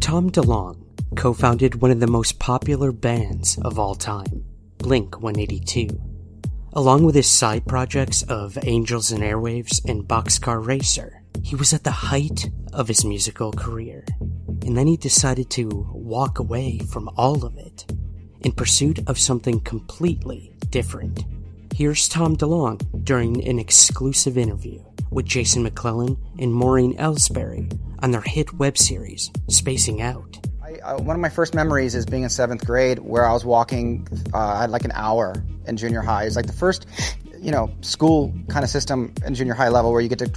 Tom DeLonge co founded one of the most popular bands of all time, Blink 182. Along with his side projects of Angels and Airwaves and Boxcar Racer, he was at the height of his musical career. And then he decided to walk away from all of it in pursuit of something completely different. Here's Tom DeLonge during an exclusive interview with Jason McClellan and Maureen Elsberry on their hit web series, Spacing Out. I, uh, one of my first memories is being in seventh grade where I was walking, uh, I had like an hour in junior high. It's like the first, you know, school kind of system in junior high level where you get to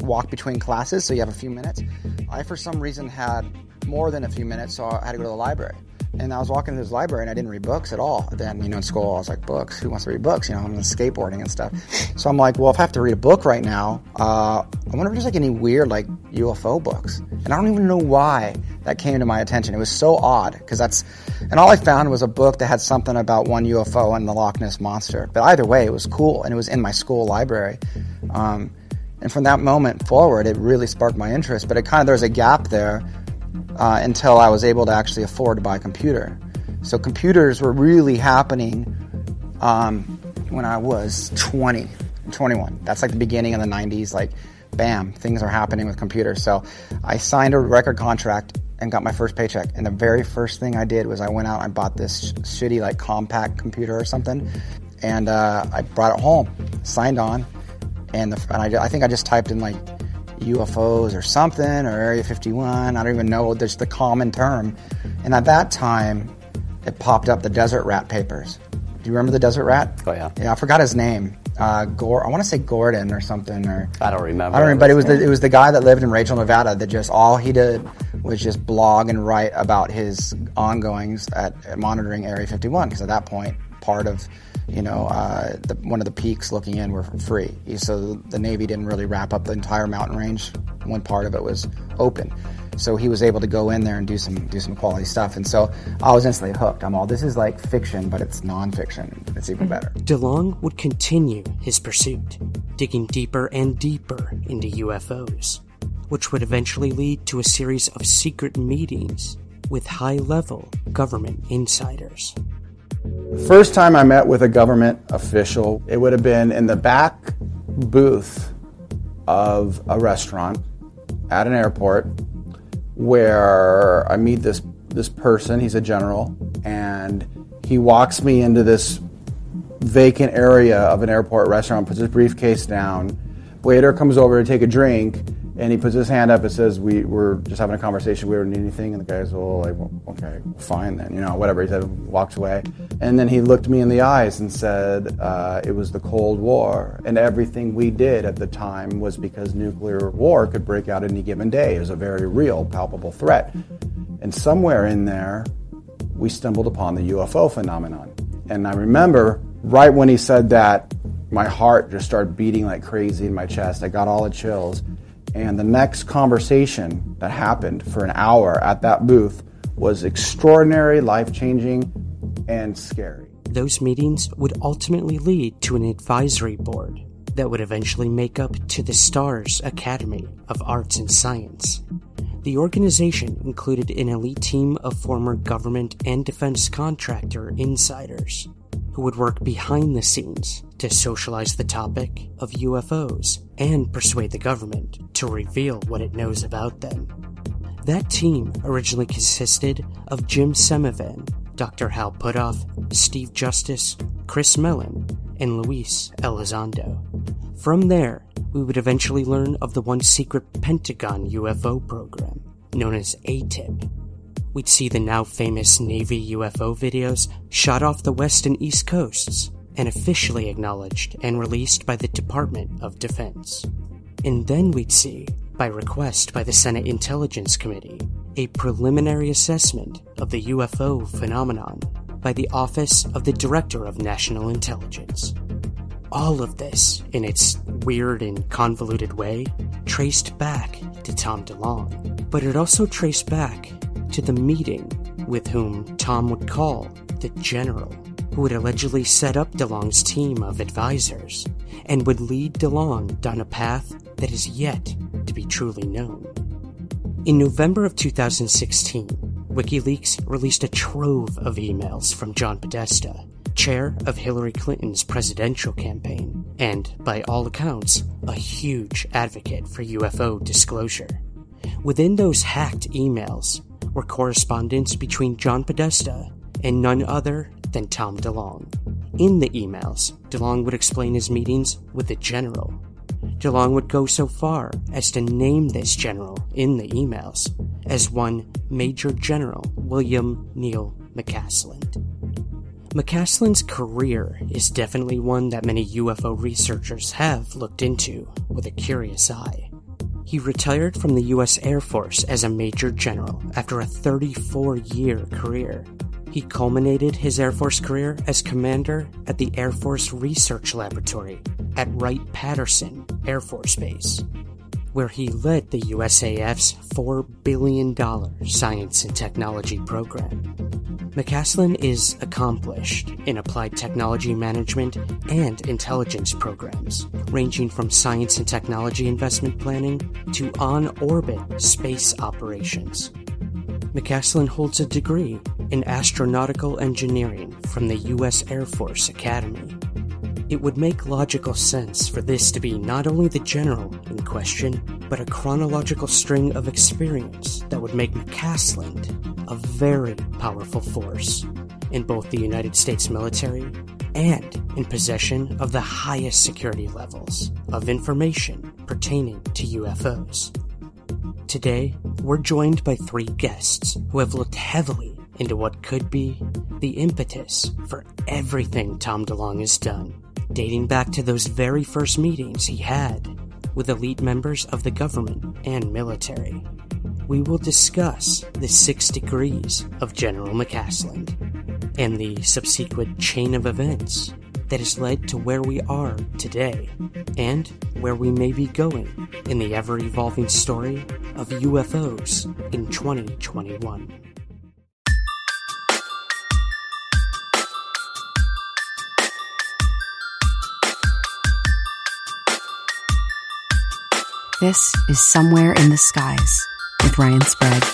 walk between classes, so you have a few minutes. I, for some reason, had more than a few minutes, so I had to go to the library. And I was walking to his library and I didn't read books at all. Then, you know, in school, I was like, books? Who wants to read books? You know, I'm in skateboarding and stuff. So I'm like, well, if I have to read a book right now, uh, I wonder if there's like any weird, like, UFO books. And I don't even know why that came to my attention. It was so odd because that's, and all I found was a book that had something about one UFO and the Loch Ness Monster. But either way, it was cool and it was in my school library. Um, and from that moment forward, it really sparked my interest. But it kind of, there was a gap there uh, until I was able to actually afford to buy a computer. So computers were really happening um, when I was 20, 21. That's like the beginning of the 90s. Like, bam, things are happening with computers. So I signed a record contract and got my first paycheck. And the very first thing I did was I went out and bought this sh- shitty like compact computer or something, and uh, I brought it home, signed on, and, the, and I, I think I just typed in like UFOs or something or Area 51. I don't even know. There's the common term. And at that time, it popped up the Desert Rat papers. Do you remember the Desert Rat? Oh yeah. Yeah, I forgot his name. Uh, Gore. I want to say Gordon or something. Or I don't remember. I don't remember. But it was the, it was the guy that lived in Rachel, Nevada. That just all he did was just blog and write about his ongoings at, at monitoring Area 51. Because at that point, part of you know, uh, the, one of the peaks looking in were free. So the Navy didn't really wrap up the entire mountain range. One part of it was open. So he was able to go in there and do some do some quality stuff. And so I was instantly hooked. I'm all this is like fiction, but it's nonfiction. It's even better. DeLonge would continue his pursuit, digging deeper and deeper into UFOs, which would eventually lead to a series of secret meetings with high level government insiders. First time I met with a government official, it would have been in the back booth of a restaurant at an airport where I meet this this person, he's a general, and he walks me into this vacant area of an airport restaurant, puts his briefcase down. Waiter comes over to take a drink, and he puts his hand up and says, "We were just having a conversation. We don't need anything." And the guy's all like, well, "Okay, fine then." You know, whatever. He said, walks away, and then he looked me in the eyes and said, uh, "It was the Cold War, and everything we did at the time was because nuclear war could break out any given day. It was a very real, palpable threat." And somewhere in there, we stumbled upon the UFO phenomenon. And I remember right when he said that, my heart just started beating like crazy in my chest. I got all the chills. And the next conversation that happened for an hour at that booth was extraordinary, life changing, and scary. Those meetings would ultimately lead to an advisory board that would eventually make up to the STARS Academy of Arts and Science. The organization included an elite team of former government and defense contractor insiders who would work behind the scenes to socialize the topic of UFOs and persuade the government to reveal what it knows about them. That team originally consisted of Jim Semivan, Dr. Hal Puthoff, Steve Justice, Chris Mellon, and Luis Elizondo. From there, we would eventually learn of the one secret Pentagon UFO program, known as AATIP. We'd see the now famous Navy UFO videos shot off the west and east coasts and officially acknowledged and released by the Department of Defense. And then we'd see, by request by the Senate Intelligence Committee, a preliminary assessment of the UFO phenomenon by the Office of the Director of National Intelligence. All of this, in its weird and convoluted way, traced back to Tom DeLonge. But it also traced back to the meeting with whom Tom would call the general, who would allegedly set up DeLonge's team of advisors and would lead DeLonge down a path that is yet to be truly known. In November of 2016, WikiLeaks released a trove of emails from John Podesta, chair of Hillary Clinton's presidential campaign, and, by all accounts, a huge advocate for UFO disclosure. Within those hacked emails were correspondence between John Podesta and none other than Tom DeLonge. In the emails, DeLonge would explain his meetings with the general. DeLonge would go so far as to name this general in the emails as one Major General William Neal McCasland. McCasland's career is definitely one that many UFO researchers have looked into with a curious eye. He retired from the U.S. Air Force as a Major General after a 34 year career. He culminated his Air Force career as commander at the Air Force Research Laboratory at Wright Patterson Air Force Base, where he led the USAF's $4 billion science and technology program. McCasland is accomplished in applied technology management and intelligence programs, ranging from science and technology investment planning to on orbit space operations. McCasland holds a degree in astronautical engineering from the U.S. Air Force Academy. It would make logical sense for this to be not only the general in question, but a chronological string of experience that would make McCasland a very powerful force in both the United States military and in possession of the highest security levels of information pertaining to UFOs. Today, we're joined by three guests who have looked heavily into what could be the impetus for everything Tom DeLonge has done dating back to those very first meetings he had with elite members of the government and military. We will discuss the six degrees of General McCasland and the subsequent chain of events that has led to where we are today and where we may be going in the ever evolving story of UFOs in 2021. This is Somewhere in the Skies with Ryan Sprague.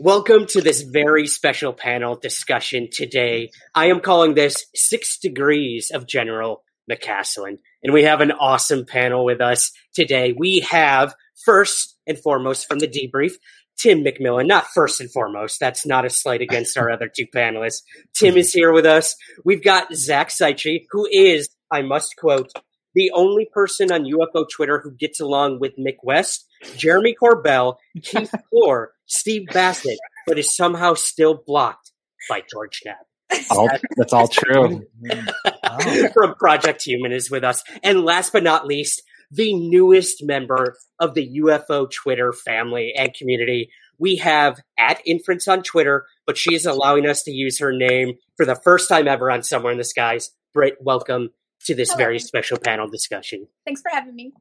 Welcome to this very special panel discussion today. I am calling this Six Degrees of General McCasland. And we have an awesome panel with us today. We have first and foremost from the debrief, Tim McMillan. Not first and foremost. That's not a slight against our other two panelists. Tim is here with us. We've got Zach Seichi, who is, I must quote, the only person on UFO Twitter who gets along with Mick West, Jeremy Corbell, Keith Kloor, Steve Bassett, but is somehow still blocked by George Knapp. All, that's all true. From Project Human is with us. And last but not least, the newest member of the UFO Twitter family and community. We have at Inference on Twitter, but she is allowing us to use her name for the first time ever on Somewhere in the Skies. Britt, welcome to this Hello. very special panel discussion. Thanks for having me.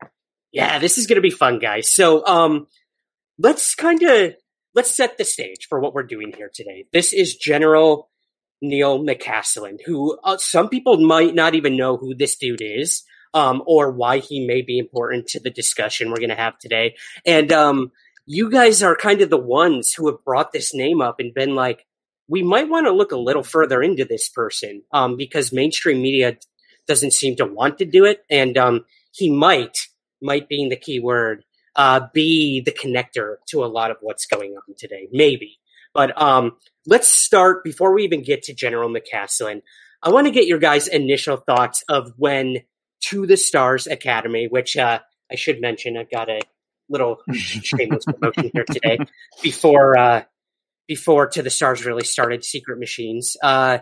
Yeah, this is going to be fun, guys. So, um, let's kind of let's set the stage for what we're doing here today. This is General Neal McCasland, who uh, some people might not even know who this dude is, um, or why he may be important to the discussion we're going to have today. And um, you guys are kind of the ones who have brought this name up and been like, we might want to look a little further into this person um, because mainstream media doesn't seem to want to do it, and um, he might, might being the key word, uh, be the connector to a lot of what's going on today. Maybe. But um, let's start before we even get to General McCasland. I want to get your guys' initial thoughts of when To the Stars Academy, which uh, I should mention, I've got a little shameless promotion here today before uh, before To the Stars really started Secret Machines. Uh,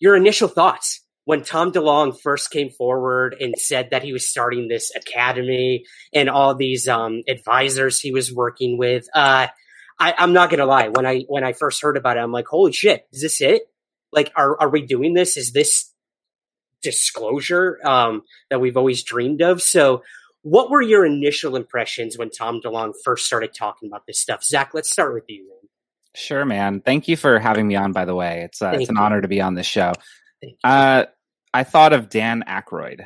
your initial thoughts when Tom DeLonge first came forward and said that he was starting this academy and all these um, advisors he was working with. Uh, I, I'm not gonna lie. When I when I first heard about it, I'm like, holy shit, is this it? Like, are are we doing this? Is this disclosure um, that we've always dreamed of? So, what were your initial impressions when Tom DeLonge first started talking about this stuff? Zach, let's start with you. Man. Sure, man. Thank you for having me on. By the way, it's uh, it's an you. honor to be on this show. Uh, I thought of Dan Aykroyd.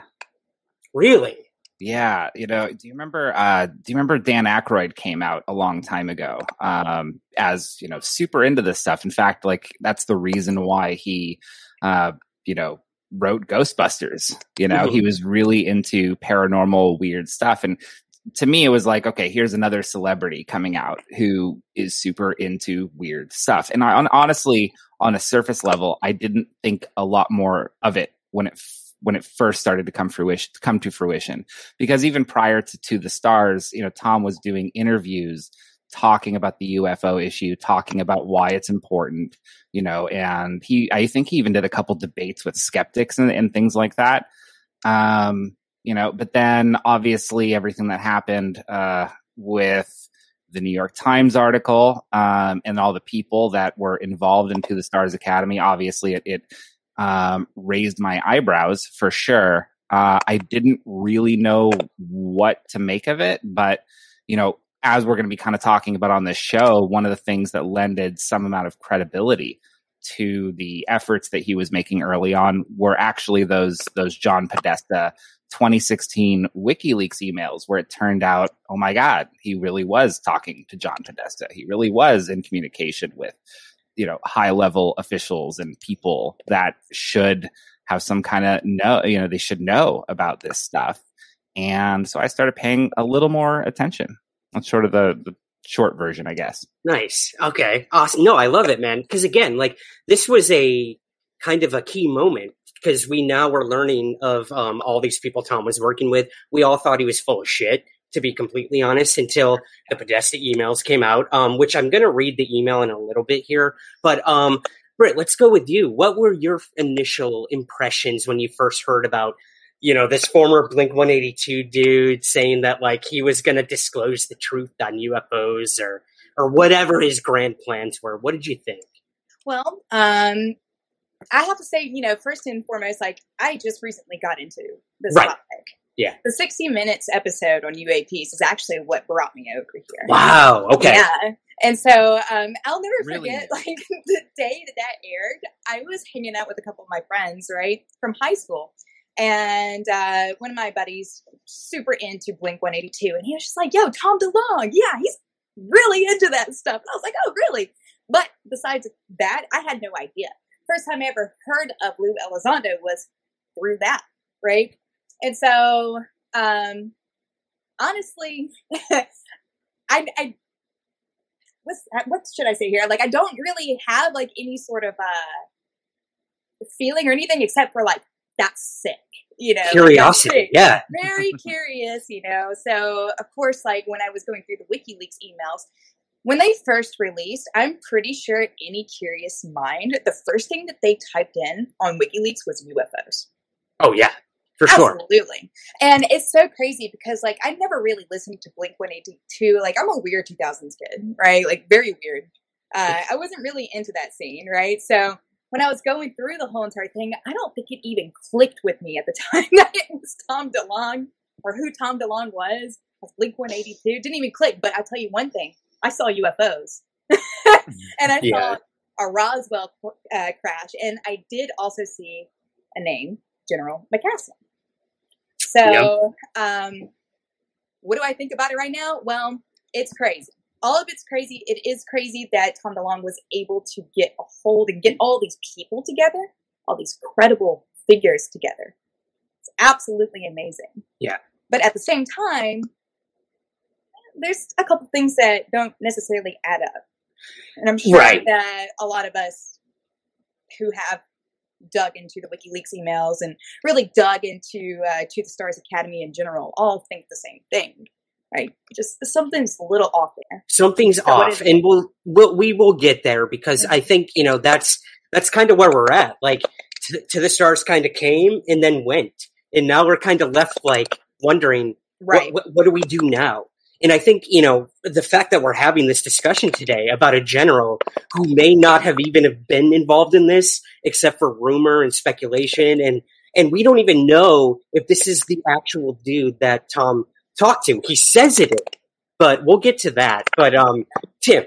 Really? Yeah, you know, do you remember? Uh, do you remember Dan Aykroyd came out a long time ago um, as you know super into this stuff? In fact, like that's the reason why he, uh, you know, wrote Ghostbusters. You know, mm-hmm. he was really into paranormal, weird stuff, and to me, it was like, okay, here's another celebrity coming out who is super into weird stuff. And I, honestly, on a surface level, I didn't think a lot more of it when it when it first started to come fruition come to fruition because even prior to to the stars you know tom was doing interviews talking about the ufo issue talking about why it's important you know and he i think he even did a couple debates with skeptics and, and things like that um you know but then obviously everything that happened uh with the New York Times article um, and all the people that were involved into the Stars Academy. Obviously, it, it um, raised my eyebrows for sure. Uh, I didn't really know what to make of it, but you know, as we're going to be kind of talking about on this show, one of the things that lended some amount of credibility to the efforts that he was making early on were actually those those John Podesta 2016 WikiLeaks emails, where it turned out, oh my God, he really was talking to John Podesta. He really was in communication with you know high level officials and people that should have some kind of know you know they should know about this stuff. And so i started paying a little more attention. That's sort of the, the short version i guess. Nice. Okay. Awesome. No i love it man. Because again like this was a kind of a key moment because we now were learning of um, all these people tom was working with. We all thought he was full of shit to be completely honest, until the Podesta emails came out, um, which I'm going to read the email in a little bit here. But um, Britt, let's go with you. What were your initial impressions when you first heard about, you know, this former Blink 182 dude saying that like he was going to disclose the truth on UFOs or or whatever his grand plans were? What did you think? Well, um, I have to say, you know, first and foremost, like I just recently got into this right. topic. Yeah. The 60 Minutes episode on UAPs is actually what brought me over here. Wow. Okay. Yeah. And so um, I'll never really? forget, like, the day that that aired, I was hanging out with a couple of my friends, right, from high school. And uh, one of my buddies, super into Blink 182, and he was just like, yo, Tom DeLonge. yeah, he's really into that stuff. And I was like, oh, really? But besides that, I had no idea. First time I ever heard of Lou Elizondo was through that, right? And so, um, honestly, I, I, what's, what should I say here? Like, I don't really have like any sort of, uh, feeling or anything except for like, that's sick, you know, curiosity. Yeah. Very curious, you know. So, of course, like when I was going through the WikiLeaks emails, when they first released, I'm pretty sure any curious mind, the first thing that they typed in on WikiLeaks was UFOs. Oh yeah, for sure. Absolutely. And it's so crazy because like I never really listened to Blink 182. Like I'm a weird 2000s kid, right? Like very weird. Uh, I wasn't really into that scene, right? So when I was going through the whole entire thing, I don't think it even clicked with me at the time that it was Tom DeLonge or who Tom DeLonge was. Blink 182 didn't even click. But I'll tell you one thing: I saw UFOs, and I yeah. saw a Roswell uh, crash, and I did also see a name, General McCasland. So, yep. um, what do I think about it right now? Well, it's crazy. All of it's crazy. It is crazy that Tom DeLonge was able to get a hold and get all these people together, all these credible figures together. It's absolutely amazing. Yeah. But at the same time, there's a couple things that don't necessarily add up. And I'm sure right. that a lot of us who have dug into the WikiLeaks emails and really dug into uh, to the Stars Academy in general all think the same thing. Right, just something's a little off there. Something's so off, and we'll, we'll we will get there because I think you know that's that's kind of where we're at. Like to, to the stars, kind of came and then went, and now we're kind of left like wondering, right? What, what, what do we do now? And I think, you know, the fact that we're having this discussion today about a general who may not have even have been involved in this except for rumor and speculation and and we don't even know if this is the actual dude that Tom talked to. He says it is, but we'll get to that. But um Tim,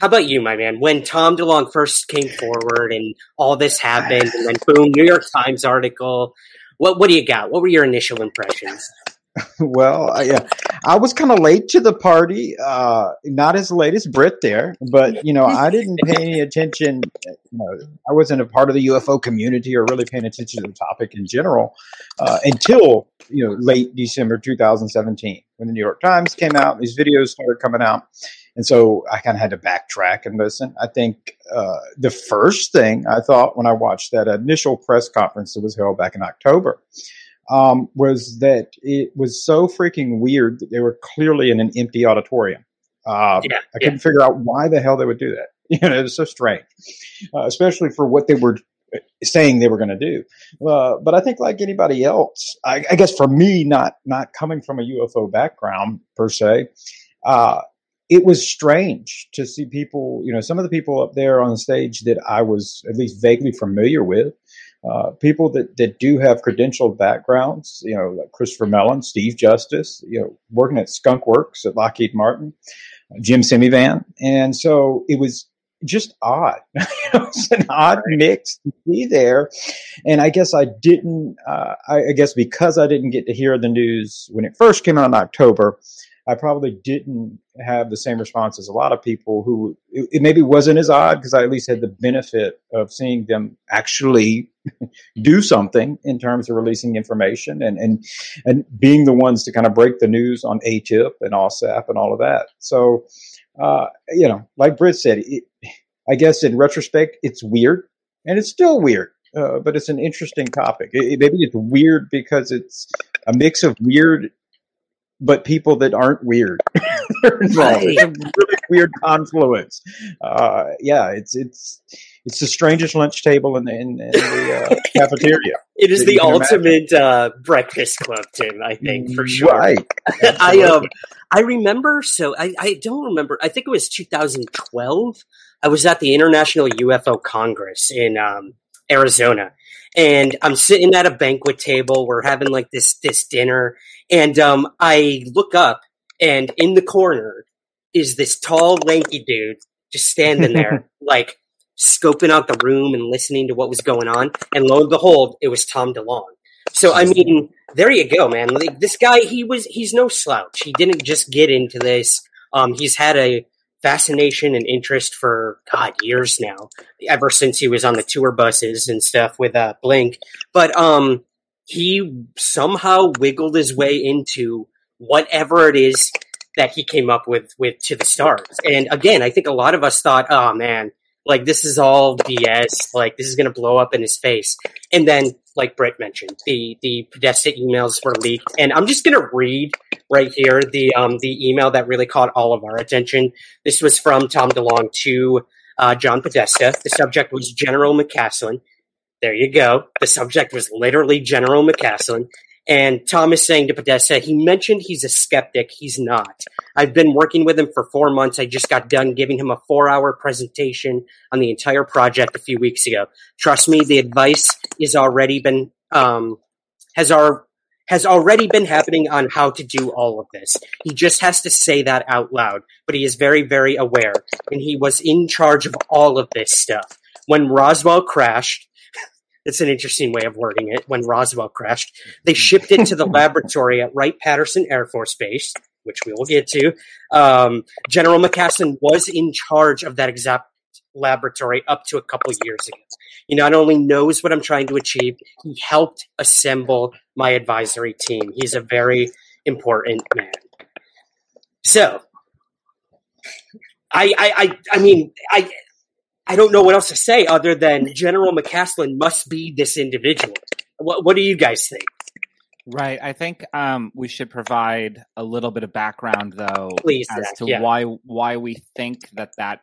how about you, my man? When Tom DeLonge first came forward and all this happened, and then boom, New York Times article. What what do you got? What were your initial impressions? well, yeah, I was kind of late to the party. Uh, not as late as Britt there, but you know, I didn't pay any attention. You know, I wasn't a part of the UFO community or really paying attention to the topic in general uh, until you know late December 2017 when the New York Times came out. And these videos started coming out, and so I kind of had to backtrack and listen. I think uh, the first thing I thought when I watched that initial press conference that was held back in October um, was that it was so freaking weird that they were clearly in an empty auditorium. Uh, yeah, I couldn't yeah. figure out why the hell they would do that. You know, it was so strange, uh, especially for what they were uh, saying they were going to do. Uh, but I think, like anybody else, I, I, guess for me, not not coming from a UFO background per se, uh, it was strange to see people. You know, some of the people up there on the stage that I was at least vaguely familiar with uh, people that, that do have credentialed backgrounds, you know, like Christopher Mellon, Steve Justice, you know, working at Skunk Works at Lockheed Martin, uh, Jim Semivan. And so it was just odd. it's an odd mix to be there. And I guess I didn't, uh, I, I guess because I didn't get to hear the news when it first came out in October, I probably didn't have the same response as a lot of people who it, it maybe wasn't as odd because I at least had the benefit of seeing them actually do something in terms of releasing information and, and, and being the ones to kind of break the news on AATIP and OSAP and all of that. So, uh, you know, like Britt said, it, I guess in retrospect, it's weird and it's still weird. Uh, but it's an interesting topic. It, maybe it's weird because it's a mix of weird but people that aren't weird. right. It's a really weird confluence. Uh, yeah, it's it's it's the strangest lunch table in the in, in the uh, cafeteria. It is the ultimate uh, breakfast club, Tim. I think for sure. Right. I um I remember. So I I don't remember. I think it was 2012. I was at the International UFO Congress in um, Arizona, and I'm sitting at a banquet table. We're having like this this dinner, and um, I look up, and in the corner is this tall, lanky dude just standing there, like scoping out the room and listening to what was going on. And lo and behold, it was Tom DeLonge. So I mean, there you go, man. Like, this guy, he was he's no slouch. He didn't just get into this. Um, he's had a fascination and interest for God years now, ever since he was on the tour buses and stuff with uh, Blink. But um, he somehow wiggled his way into whatever it is that he came up with with to the stars. And again, I think a lot of us thought, oh man, like this is all BS. Like this is to blow up in his face. And then, like Britt mentioned, the the Podesta emails were leaked, and I'm just to read right here the um the email that really caught all of our attention. This was from Tom DeLonge to uh, John Podesta. The subject was General McCasland. There you go. The subject was literally General McCasland. And Tom is saying to Podesta, he mentioned he's a skeptic. He's not. I've been working with him for four months. I just got done giving him a four hour presentation on the entire project a few weeks ago. Trust me, the advice is already been, um, has our, has already been happening on how to do all of this. He just has to say that out loud, but he is very, very aware. And he was in charge of all of this stuff. When Roswell crashed, it's an interesting way of wording it. When Roswell crashed, they shipped it to the laboratory at Wright Patterson Air Force Base, which we will get to. Um, General McCasland was in charge of that exact laboratory up to a couple years ago. He not only knows what I'm trying to achieve, he helped assemble my advisory team. He's a very important man. So, I, I, I, I mean, I, I don't know what else to say other than General McCasland must be this individual. What, what do you guys think? Right. I think um, we should provide a little bit of background, though, Please, as to yeah. why why we think that that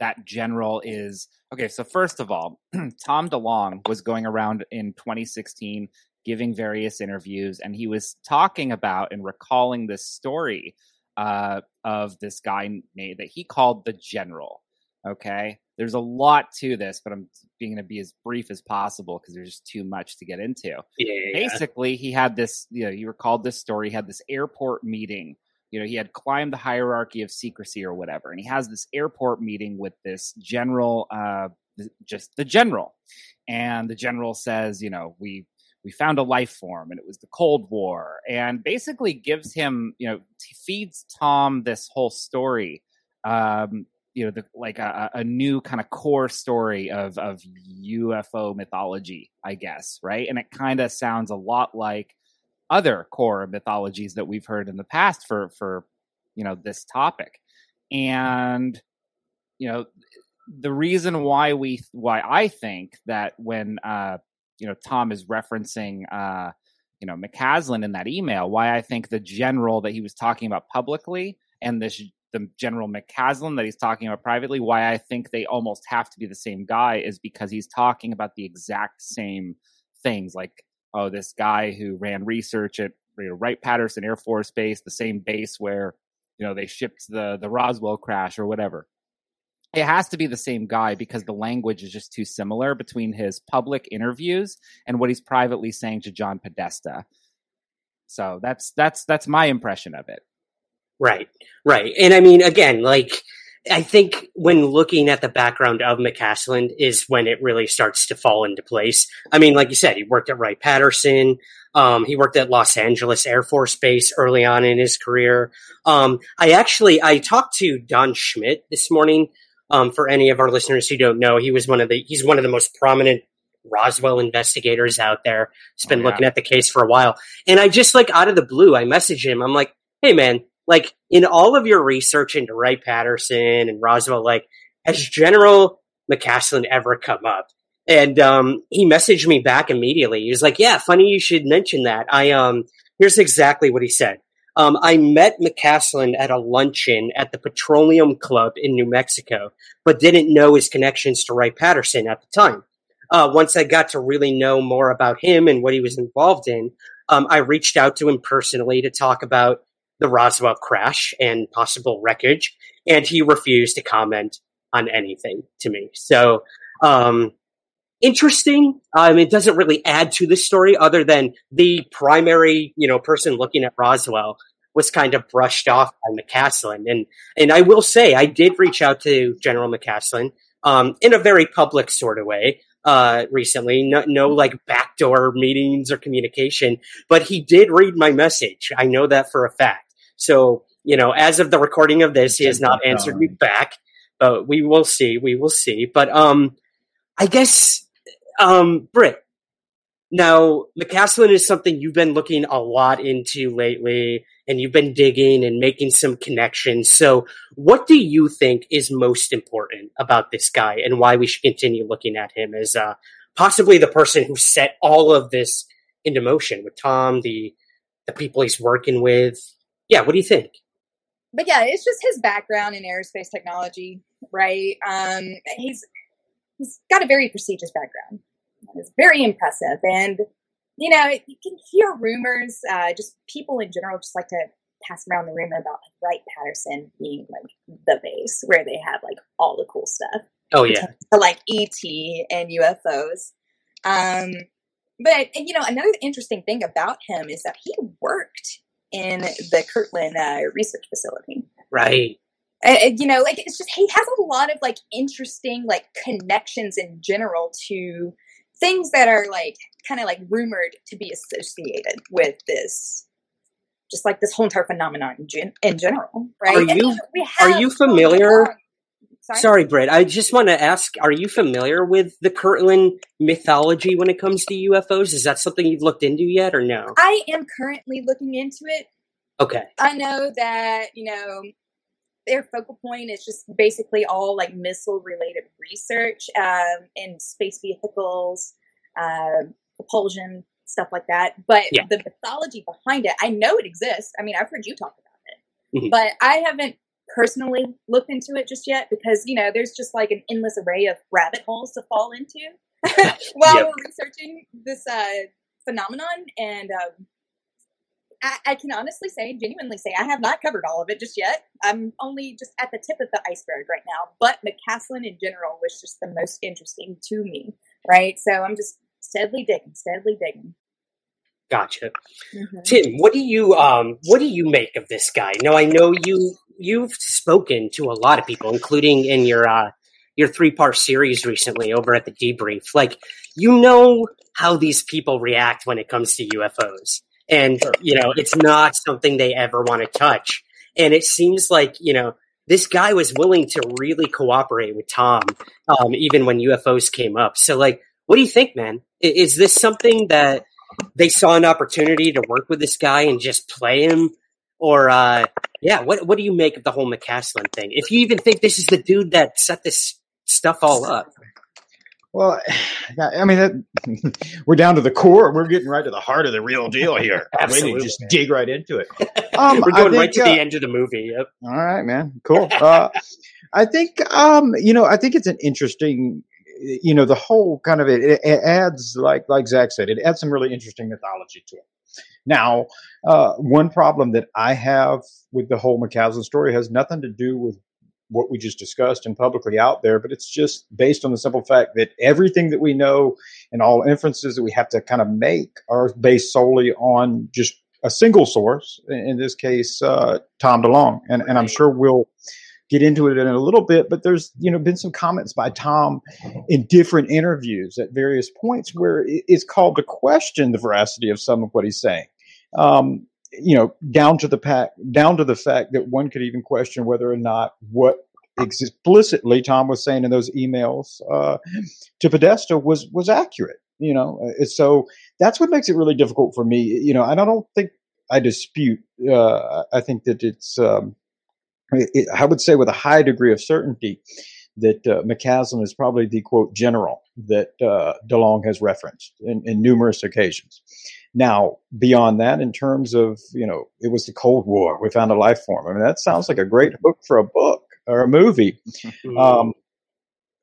that general is okay. So first of all, Tom DeLonge was going around in 2016 giving various interviews, and he was talking about and recalling this story uh, of this guy named that he called the general. Okay, there's a lot to this, but I'm being to be as brief as possible because there's just too much to get into. Yeah, basically he had this you know you recalled this story he had this airport meeting. You know he had climbed the hierarchy of secrecy or whatever and he has this airport meeting with this general uh just the general. And the general says you know we we found a life form and it was the cold war. And basically gives him you know feeds tom this whole story um you know, the, like a, a new kind of core story of of UFO mythology, I guess, right? And it kind of sounds a lot like other core mythologies that we've heard in the past for for you know this topic, and you know the reason why we why I think that when uh you know Tom is referencing uh you know McCasland in that email, why I think the general that he was talking about publicly and this the General McCasland that he's talking about privately, why I think they almost have to be the same guy is because he's talking about the exact same things. Like, oh, this guy who ran research at you know, Wright Patterson Air Force Base, the same base where you know they shipped the the Roswell crash or whatever. It has to be the same guy because the language is just too similar between his public interviews and what he's privately saying to John Podesta. So that's that's that's my impression of it. Right, right. And I mean, again, like, I think when looking at the background of McCasland is when it really starts to fall into place. I mean, like you said, he worked at Wright Patterson. Um, he worked at Los Angeles Air Force Base early on in his career. Um, I actually, I talked to Don Schmitt this morning. Um, for any of our listeners who don't know, he was one of the, he's one of the most prominent Roswell investigators out there. He's been Oh, yeah. looking at the case for a while. And I just like out of the blue, I message him. I'm like, Hey man, like in all of your research into Wright Patterson and Roswell, like has General McCasland ever come up? And um, he messaged me back immediately. He was like, "Yeah, funny you should mention that." I um, here's exactly what he said. Um, I met McCasland at a luncheon at the Petroleum Club in New Mexico, but didn't know his connections to Wright Patterson at the time. Uh, once I got to really know more about him and what he was involved in, um, I reached out to him personally to talk about the Roswell crash and possible wreckage, and he refused to comment on anything to me. So, um, interesting. Um, it doesn't really add to the story other than the primary, you know, person looking at Roswell was kind of brushed off by McCasland. And, and I will say, I did reach out to General McCasland, um, in a very public sort of way, uh, recently. No, no like backdoor meetings or communication, but he did read my message. I know that for a fact. So, you know, as of the recording of this, he has not answered me back, but we will see. We will see. But, um, I guess, um, Britt, now McCasland is something you've been looking a lot into lately and you've been digging and making some connections. So what do you think is most important about this guy and why we should continue looking at him as, uh, possibly the person who set all of this into motion with Tom, the, the people he's working with? Yeah. What do you think? but yeah, it's just his background in aerospace technology, right? Um, he's he's got a very prestigious background. It's very impressive, and you know you can hear rumors. Uh, just people in general just like to pass around the rumor about like Wright Patterson being like the base where they have like all the cool stuff. Oh yeah. to like ET and UFOs. Um, but you know, another interesting thing about him is that he worked in the Kirtland uh, research facility. Right. Uh, you know, like it's just he has a lot of like interesting like connections in general to things that are like kind of like rumored to be associated with this. Just like this whole entire phenomenon in, gen- in general, right? Are you- we are you familiar-. Sorry? Sorry, Britt. I just want to ask: Are you familiar with the Kirtland mythology when it comes to UFOs? Is that something you've looked into yet, or no? I am currently looking into it. Okay. I know that, you know, their focal point is just basically all like missile related research um, in space vehicles, uh, propulsion, stuff like that. But Yeah. the mythology behind it, I know it exists. I mean, I've heard you talk about it, Mhm. but I haven't personally looked into it just yet because you know there's just like an endless array of rabbit holes to fall into while Yep. we're researching this uh, phenomenon and. Um, I, I can honestly say, genuinely say, I have not covered all of it just yet. I'm only just at the tip of the iceberg right now. But McCasland in general was just the most interesting to me, right? So I'm just steadily digging, steadily digging. Gotcha. Mhm. Tim, what do you um what do you make of this guy? Now I know you you've spoken to a lot of people, including in your uh your three part series recently over at the debrief. Like you know how these people react when it comes to UFOs. And you know, it's not something they ever want to touch. And it seems like, you know, this guy was willing to really cooperate with Tom, um, even when UFOs came up. So like, what do you think, man? Is this something that they saw an opportunity to work with this guy and just play him or uh yeah what what do you make of the whole mccasland thing if you even think this is the dude that set this stuff all up Well, yeah, I mean, that, we're down to the core. We're getting right to the heart of the real deal here. Absolutely. to just dig right into it. Um, we're going right to uh, the end of the movie yep. All right, man. Cool. Uh, I think, um, you know, I think it's an interesting, you know, the whole kind of it, it adds, like, like Zach said, it adds some really interesting mythology to it. Now, uh, one problem that I have with the whole McCasland story has nothing to do with what we just discussed and publicly out there, but it's just based on the simple fact that everything that we know and all inferences that we have to kind of make are based solely on just a single source, in this case, uh, Tom DeLonge. And, and I'm sure we'll get into it in a little bit, but there's, you know, been some comments by Tom in different interviews at various points where it's called to question the veracity of some of what he's saying. Um, you know, down to the pack, down to the fact that one could even question whether or not what explicitly Tom was saying in those emails uh, to Podesta was was accurate. You know, Uh, so that's what makes it really difficult for me. You know, and I don't think I dispute. Uh, I think that it's. Um, it, I would say with a high degree of certainty that uh, McCasland is probably the quote general that uh, DeLonge has referenced in, in numerous occasions. Now, beyond that, in terms of you know, it was the Cold War. We found a life form. I mean, that sounds like a great hook for a book or a movie, um,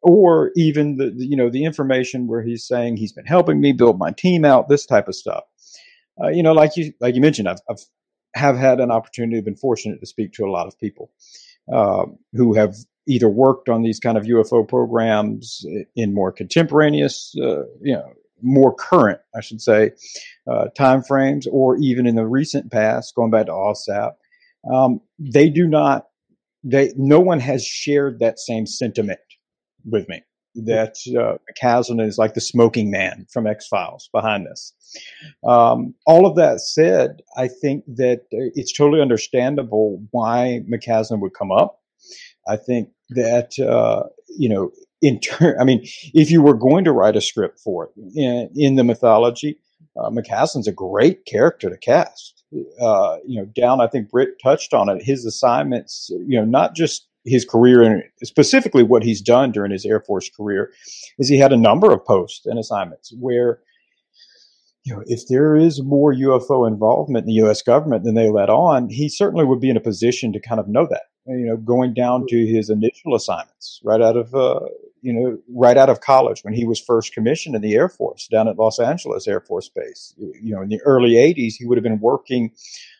or even the, the you know the information where he's saying he's been helping me build my team out. This type of stuff. Uh, you know, like you like you mentioned, I've, I've have had an opportunity, been fortunate to speak to a lot of people um, who have either worked on these kind of UFO programs in more contemporaneous, uh, you know, more current, I should say, uh, time frames, or even in the recent past, going back to OSAP. Um, they do not. They no one has shared that same sentiment with me. That uh, McCasland is like the smoking man from X Files behind this. Um, all of that said, I think that uh, it's totally understandable why McCasland would come up. I think that uh, you know, in turn, I mean, if you were going to write a script for it in, in the mythology, uh, McCasland's a great character to cast. Uh, you know, down, I think Britt touched on it. His assignments, you know, not just his career and specifically what he's done during his Air Force career, is he had a number of posts and assignments where you know, if there is more UFO involvement in the U.S. government than they let on, he certainly would be in a position to kind of know that. You know, going down to his initial assignments right out of, uh, you know, right out of college when he was first commissioned in the Air Force down at Los Angeles Air Force Base. You know, in the early '80s, he would have been working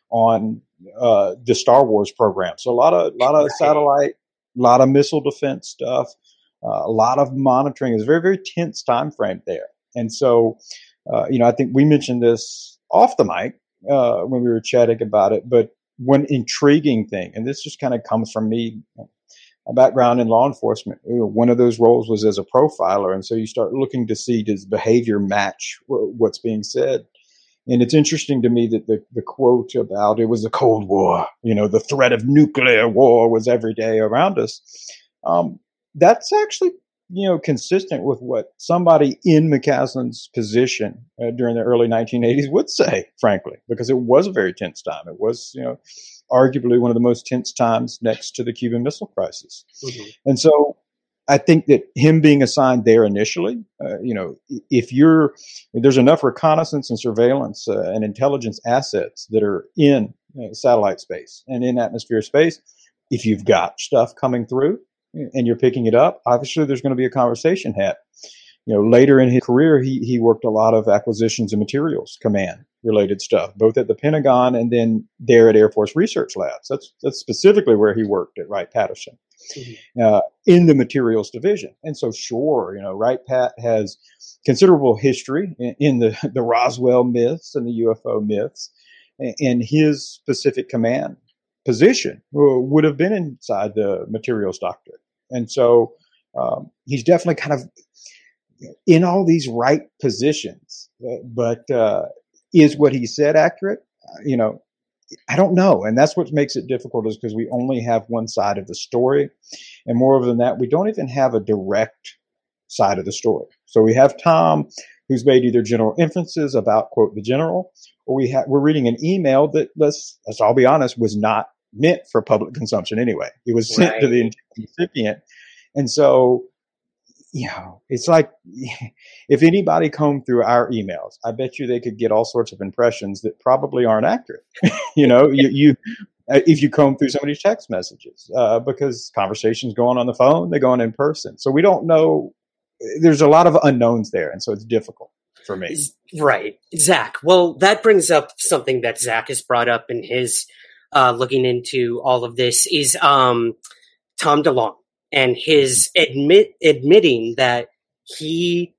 on uh, the Star Wars program. So a lot of, a lot of satellite, a lot of missile defense stuff, uh, a lot of monitoring. It's a very, very tense time frame there. And so, uh, you know, I think we mentioned this off the mic uh, when we were chatting about it, but one intriguing thing, and this just kind of comes from me, a background in law enforcement. You know, one of those roles was as a profiler, and so you start looking to see does behavior match what's being said. And it's interesting to me that the, the quote about it was a Cold War, you know, the threat of nuclear war was every day around us. Um, that's actually you know, consistent with what somebody in McCasland's position uh, during the early 1980s would say, frankly, because it was a very tense time. It was, you know, arguably one of the most tense times next to the Cuban Missile Crisis. Mm-hmm. And so I think that him being assigned there initially, uh, you know, if you're, there's enough reconnaissance and surveillance uh, and intelligence assets that are in uh, satellite space and in atmosphere space. If you've got stuff coming through and you're picking it up, obviously there's going to be a conversation had. You know, later in his career, he, he worked a lot of acquisitions and materials command related stuff, both at the Pentagon and then there at Air Force Research Labs. That's, that's specifically where he worked at Wright Patterson. Uh, in the materials division. And so, sure, you know, Wright Pat has considerable history in, in the, the Roswell myths and the UFO myths, and his specific command position uh, would have been inside the materials directorate. And so, um, he's definitely kind of in all these right positions, uh, but uh, is what he said accurate? Uh, you know, I don't know. And that's what makes it difficult is because we only have one side of the story. And more than that, we don't even have a direct side of the story. So we have Tom, who's made either general inferences about, quote, the general, or we have, we're reading an email that, let's, let's all be honest, was not meant for public consumption anyway. It was sent right. to the recipient. And so you know, it's like if anybody combed through our emails, I bet you they could get all sorts of impressions that probably aren't accurate. you know, you, you uh, if you comb through somebody's text messages, uh, because conversations go on on the phone, they go on in person. So we don't know. There's a lot of unknowns there, and so it's difficult for me. Right, Zach. Well, that brings up something that Zach has brought up in his uh, looking into all of this is um, Tom DeLonge and his admit admitting that he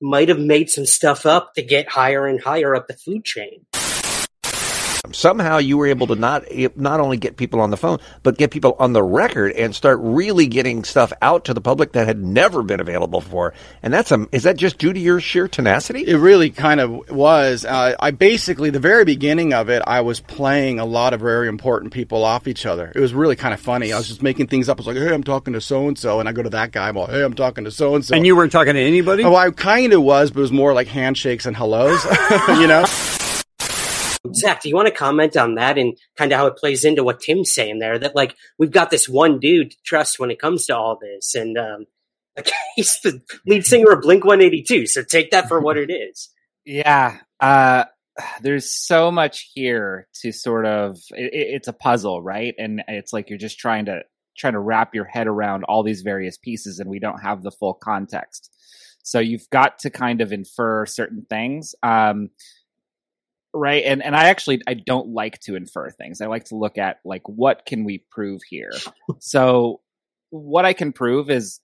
might have made some stuff up to get higher and higher up the food chain somehow you were able to not not only get people on the phone, but get people on the record and start really getting stuff out to the public that had never been available before. And that's a is that just due to your sheer tenacity? It really kind of was. Uh, I basically the very beginning of it, I was playing a lot of very important people off each other. It was really kind of funny. I was just making things up. I was like, "Hey, I'm talking to so and so," and I go to that guy. I'm like, "Hey, I'm talking to so and so." And you weren't talking to anybody? Oh, I kind of was, but it was more like handshakes and hellos. you know. Zach, do you want to comment on that and kind of how it plays into what Tim's saying there? That like we've got this one dude to trust when it comes to all this, and um, he's the lead singer of Blink One Eighty Two. So take that for what it is. Yeah, uh, there's so much here to sort of. It, it's a puzzle, right? And it's like you're just trying to trying to wrap your head around all these various pieces, and we don't have the full context. So you've got to kind of infer certain things. Um, right? And and i actually i don't like to infer things. I like to look at like what can we prove here? So what i can prove is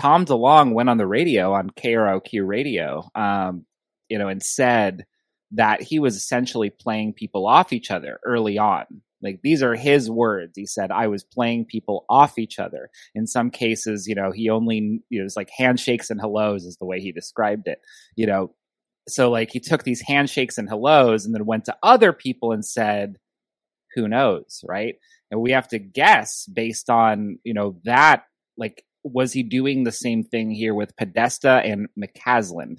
tom delonge went on the radio on kroq radio um you know and said that he was essentially playing people off each other early on. Like these are his words. He said i was playing people off each other. In some cases you know he only you know it's like handshakes and hellos is the way he described it you know so like he took these handshakes and hellos and then went to other people and said who knows right? And we have to guess based on you know that like was he doing the same thing here with podesta and McCasland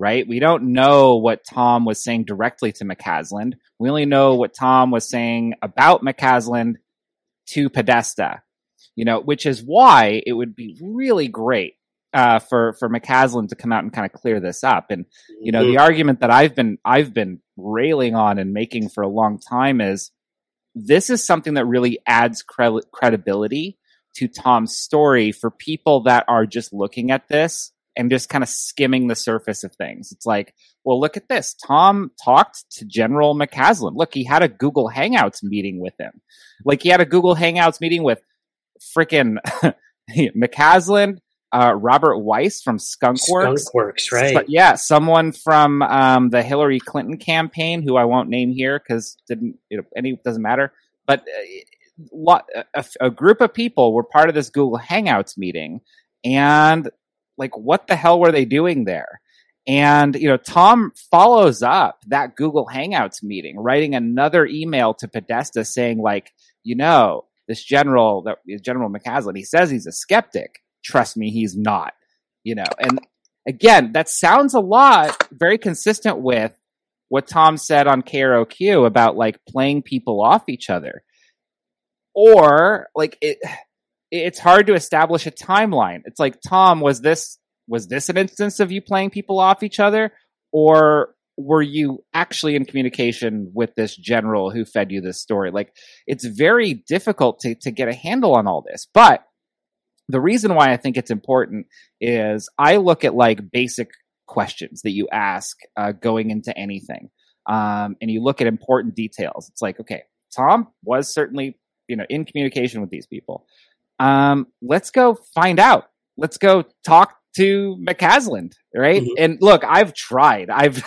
right? We don't know what tom was saying directly to McCasland we only know what tom was saying about McCasland to podesta you know which is why it would be really great uh, for for McCasland to come out and kind of clear this up. And you know, mm-hmm. the argument that I've been I've been railing on and making for a long time is this is something that really adds cre- credibility to Tom's story for people that are just looking at this and just kind of skimming the surface of things. It's like, well, look at this. Tom talked to General McCasland. Look, he had a Google Hangouts meeting with him. Like he had a Google Hangouts meeting with freaking McCasland, uh, Robert Weiss from Skunkworks. Skunkworks, right? So, yeah, someone from um, the Hillary Clinton campaign, who I won't name here because didn't you know any doesn't matter. But uh, a, a group of people were part of this Google Hangouts meeting, and like, what the hell were they doing there? And you know, Tom follows up that Google Hangouts meeting, writing another email to Podesta saying, like, you know, this general, that General McCasland, he says he's a skeptic trust me, he's not. You know, and again, that sounds a lot very consistent with what Tom said on KROQ about like playing people off each other. Or like it it's hard to establish a timeline. It's like Tom, was this was this an instance of you playing people off each other or were you actually in communication with this general who fed you this story? Like it's very difficult to to get a handle on all this. But the reason why I think it's important is I look at like basic questions that you ask uh, going into anything. Um, and you look at important details. It's like, okay, Tom was certainly, you know, in communication with these people. Um, let's go find out. Let's go talk to McCasland, right? Mm-hmm. And look, I've tried. I've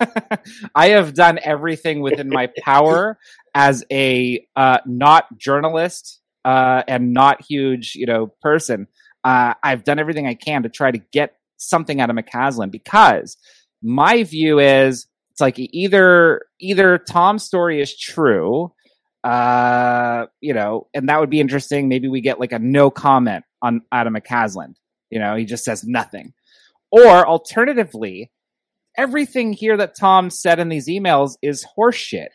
I have done everything within my power as a uh, not journalist uh, and not huge, you know, person. Uh, I've done everything I can to try to get something out of McCasland because my view is it's like either either Tom's story is true, uh, you know, and that would be interesting. Maybe we get like a no comment on Adam McCasland. You know, he just says nothing. Or alternatively, everything here that Tom said in these emails is horseshit.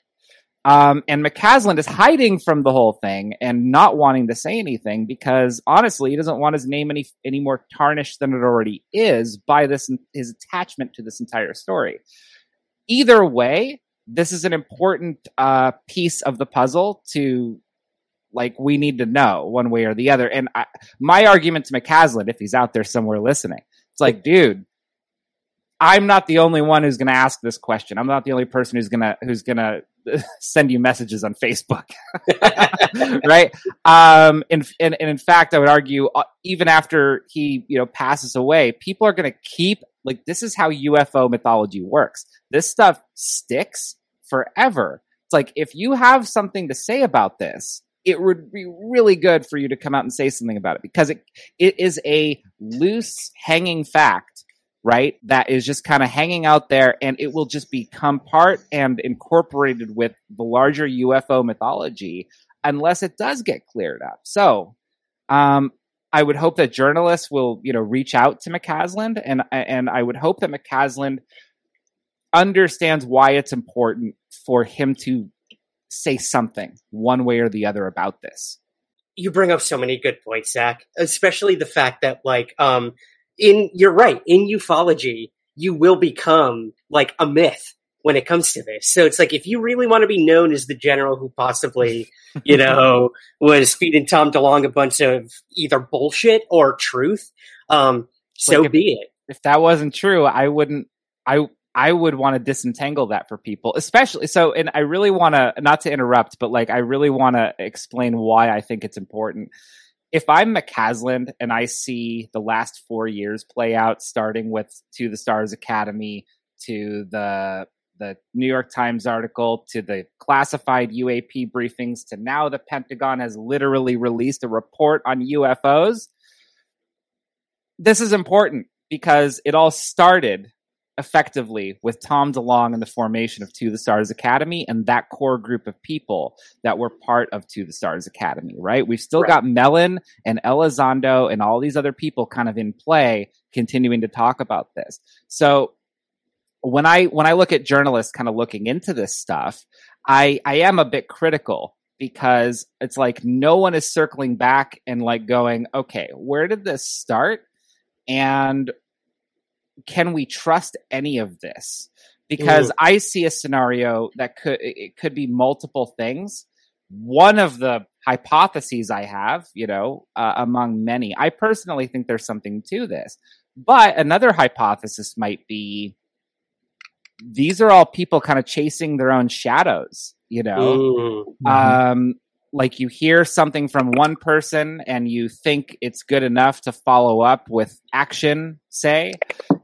Um, and McCasland is hiding from the whole thing and not wanting to say anything because honestly, he doesn't want his name any any more tarnished than it already is by this his attachment to this entire story. Either way, this is an important uh, piece of the puzzle to like we need to know one way or the other. And I, my argument to McCasland, if he's out there somewhere listening, it's like, dude, I'm not the only one who's going to ask this question. I'm not the only person who's going to who's going to send you messages on Facebook, right? Um, and, and, and in fact, I would argue uh, even after he you know passes away, people are going to keep like this is how UFO mythology works. This stuff sticks forever. It's like if you have something to say about this, it would be really good for you to come out and say something about it because it it is a loose hanging fact right? That is just kind of hanging out there and it will just become part and incorporated with the larger UFO mythology unless it does get cleared up. So, um, I would hope that journalists will, you know, reach out to McCasland and and I would hope that McCasland understands why it's important for him to say something one way or the other about this. You bring up so many good points, Zach. Especially the fact that like um in you're right. In ufology you will become like a myth when it comes to this. So it's like if you really want to be known as the general who possibly you know was feeding tom delonge a bunch of either bullshit or truth um so like if, be it. if that wasn't true i wouldn't i I would want to disentangle that for people, especially so. And I really want to, not to interrupt, but like, I really want to explain why I think it's important if I'm McCasland and I see the last four years play out, starting with to the Stars Academy to the the New York Times article to the classified UAP briefings to now the Pentagon has literally released a report on UFOs. This is important because it all started effectively with Tom DeLonge and the formation of To the Stars Academy and that core group of people that were part of To the Stars Academy, right? We've still right. got Mellon and Elizondo and all these other people kind of in play continuing to talk about this. So when I when I look at journalists kind of looking into this stuff, I I am a bit critical because it's like no one is circling back and like going, okay, where did this start? And can we trust any of this? Because Ooh. I see a scenario that could it could be multiple things. One of the hypotheses I have, you know, uh, among many, I personally think there's something to this. But another hypothesis might be these are all people kind of chasing their own shadows, you know. Mm-hmm. Um, like you hear something from one person and you think it's good enough to follow up with action say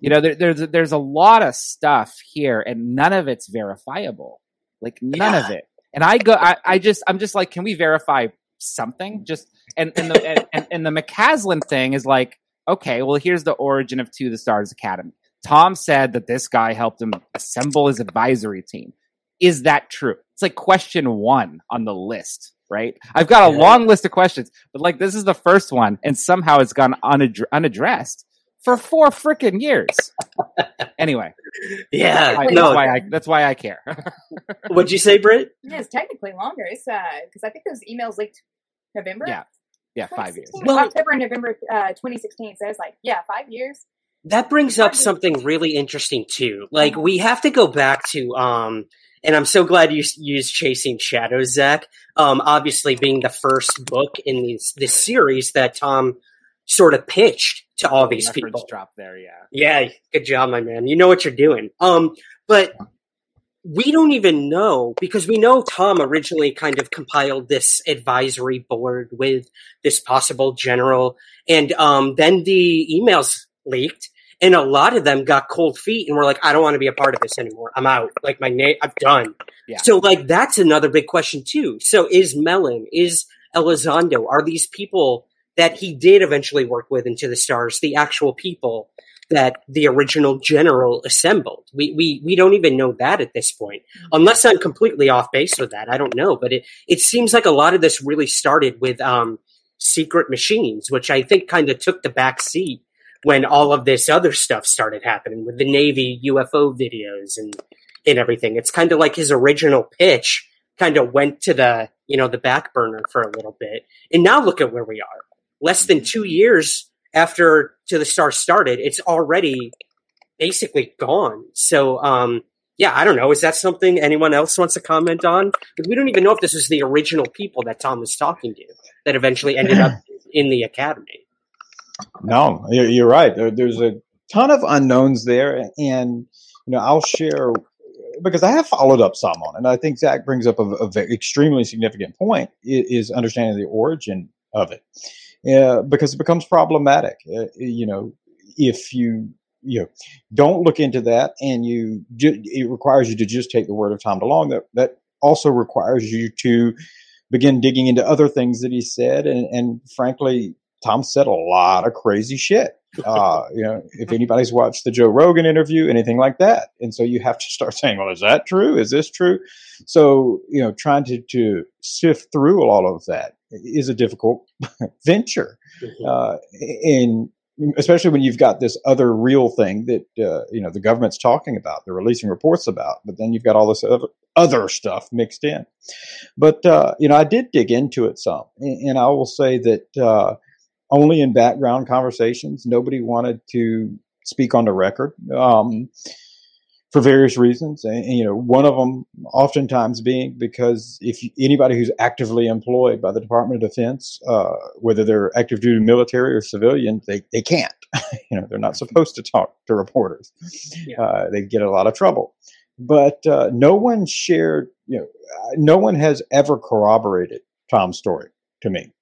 you know there, there's there's a lot of stuff here and none of it's verifiable. Like none yeah. of it. And i go I, I just i'm just like can we verify something? Just and and the and, and the mccasland thing is like okay well here's the origin of to the stars academy. Tom said that this guy helped him assemble his advisory team. Is that true? It's like question one on the list right? I've got a long list of questions, but like this is the first one, and somehow it's gone unad- unaddressed for four freaking years. anyway, Yeah, I- no. that's why I that's why I care. What'd you say, Britt? Yeah, it's technically longer. It's because I think those emails leaked November. yeah, yeah, five years. 2016, Well- October and November uh, 2016. So it's like, yeah, five years. That brings up something really interesting too. Like we have to go back to um and I'm so glad you used Chasing Shadows, Zach. Um obviously being the first book in this this series that Tom sort of pitched to all these Reference people. drop there, yeah. Yeah, good job, my man. You know what you're doing. Um, but we don't even know because we know Tom originally kind of compiled this advisory board with this possible general, and um, then the emails leaked, and a lot of them got cold feet and were like, "I don't want to be a part of this anymore. I'm out. Like my name, I'm done." Yeah. So, like, that's another big question too. So, is Mellon, is Elizondo, are these people that he did eventually work with into the stars the actual people that the original general assembled? We we we don't even know that at this point, unless I'm completely off base with that. I don't know, but it it seems like a lot of this really started with um, Sekret Machines, which I think kind of took the back seat when all of this other stuff started happening with the Navy UFO videos and and everything. It's kind of like his original pitch kind of went to the you know the back burner for a little bit, and now look at where we are. Less than two years after To the Star started, it's already basically gone. So, um, yeah, I don't know. Is that something anyone else wants to comment on? But we don't even know if this is the original people that Tom was talking to that eventually ended up in the academy. No, you're, you're right. There, there's a ton of unknowns there, and you know, I'll share because I have followed up some on, it, and I think Zach brings up a, a very extremely significant point is understanding the origin of it, because it becomes problematic. Uh, you know, if you you know don't look into that, and you ju- it requires you to just take the word of Tom DeLonge. That that also requires you to begin digging into other things that he said, and and frankly, Tom said a lot of crazy shit. Uh, you know, if anybody's watched the Joe Rogan interview, anything like that, and so you have to start saying, "Well, is that true? Is this true?" So you know, trying to to sift through all of that is a difficult venture, uh, and especially when you've got this other real thing that uh, you know the government's talking about, they're releasing reports about, but then you've got all this other other stuff mixed in. But uh, you know, I did dig into it some, and, and I will say that uh, only in background conversations, nobody wanted to speak on the record. Um, for various reasons. And, and, you know, one of them oftentimes being because if you, anybody who's actively employed by the Department of Defense, uh, whether they're active duty military or civilian, they, they can't. you know, they're not supposed to talk to reporters. Uh, they get a lot of trouble. But uh, no one shared, you know, uh, no one has ever corroborated Tom's story to me.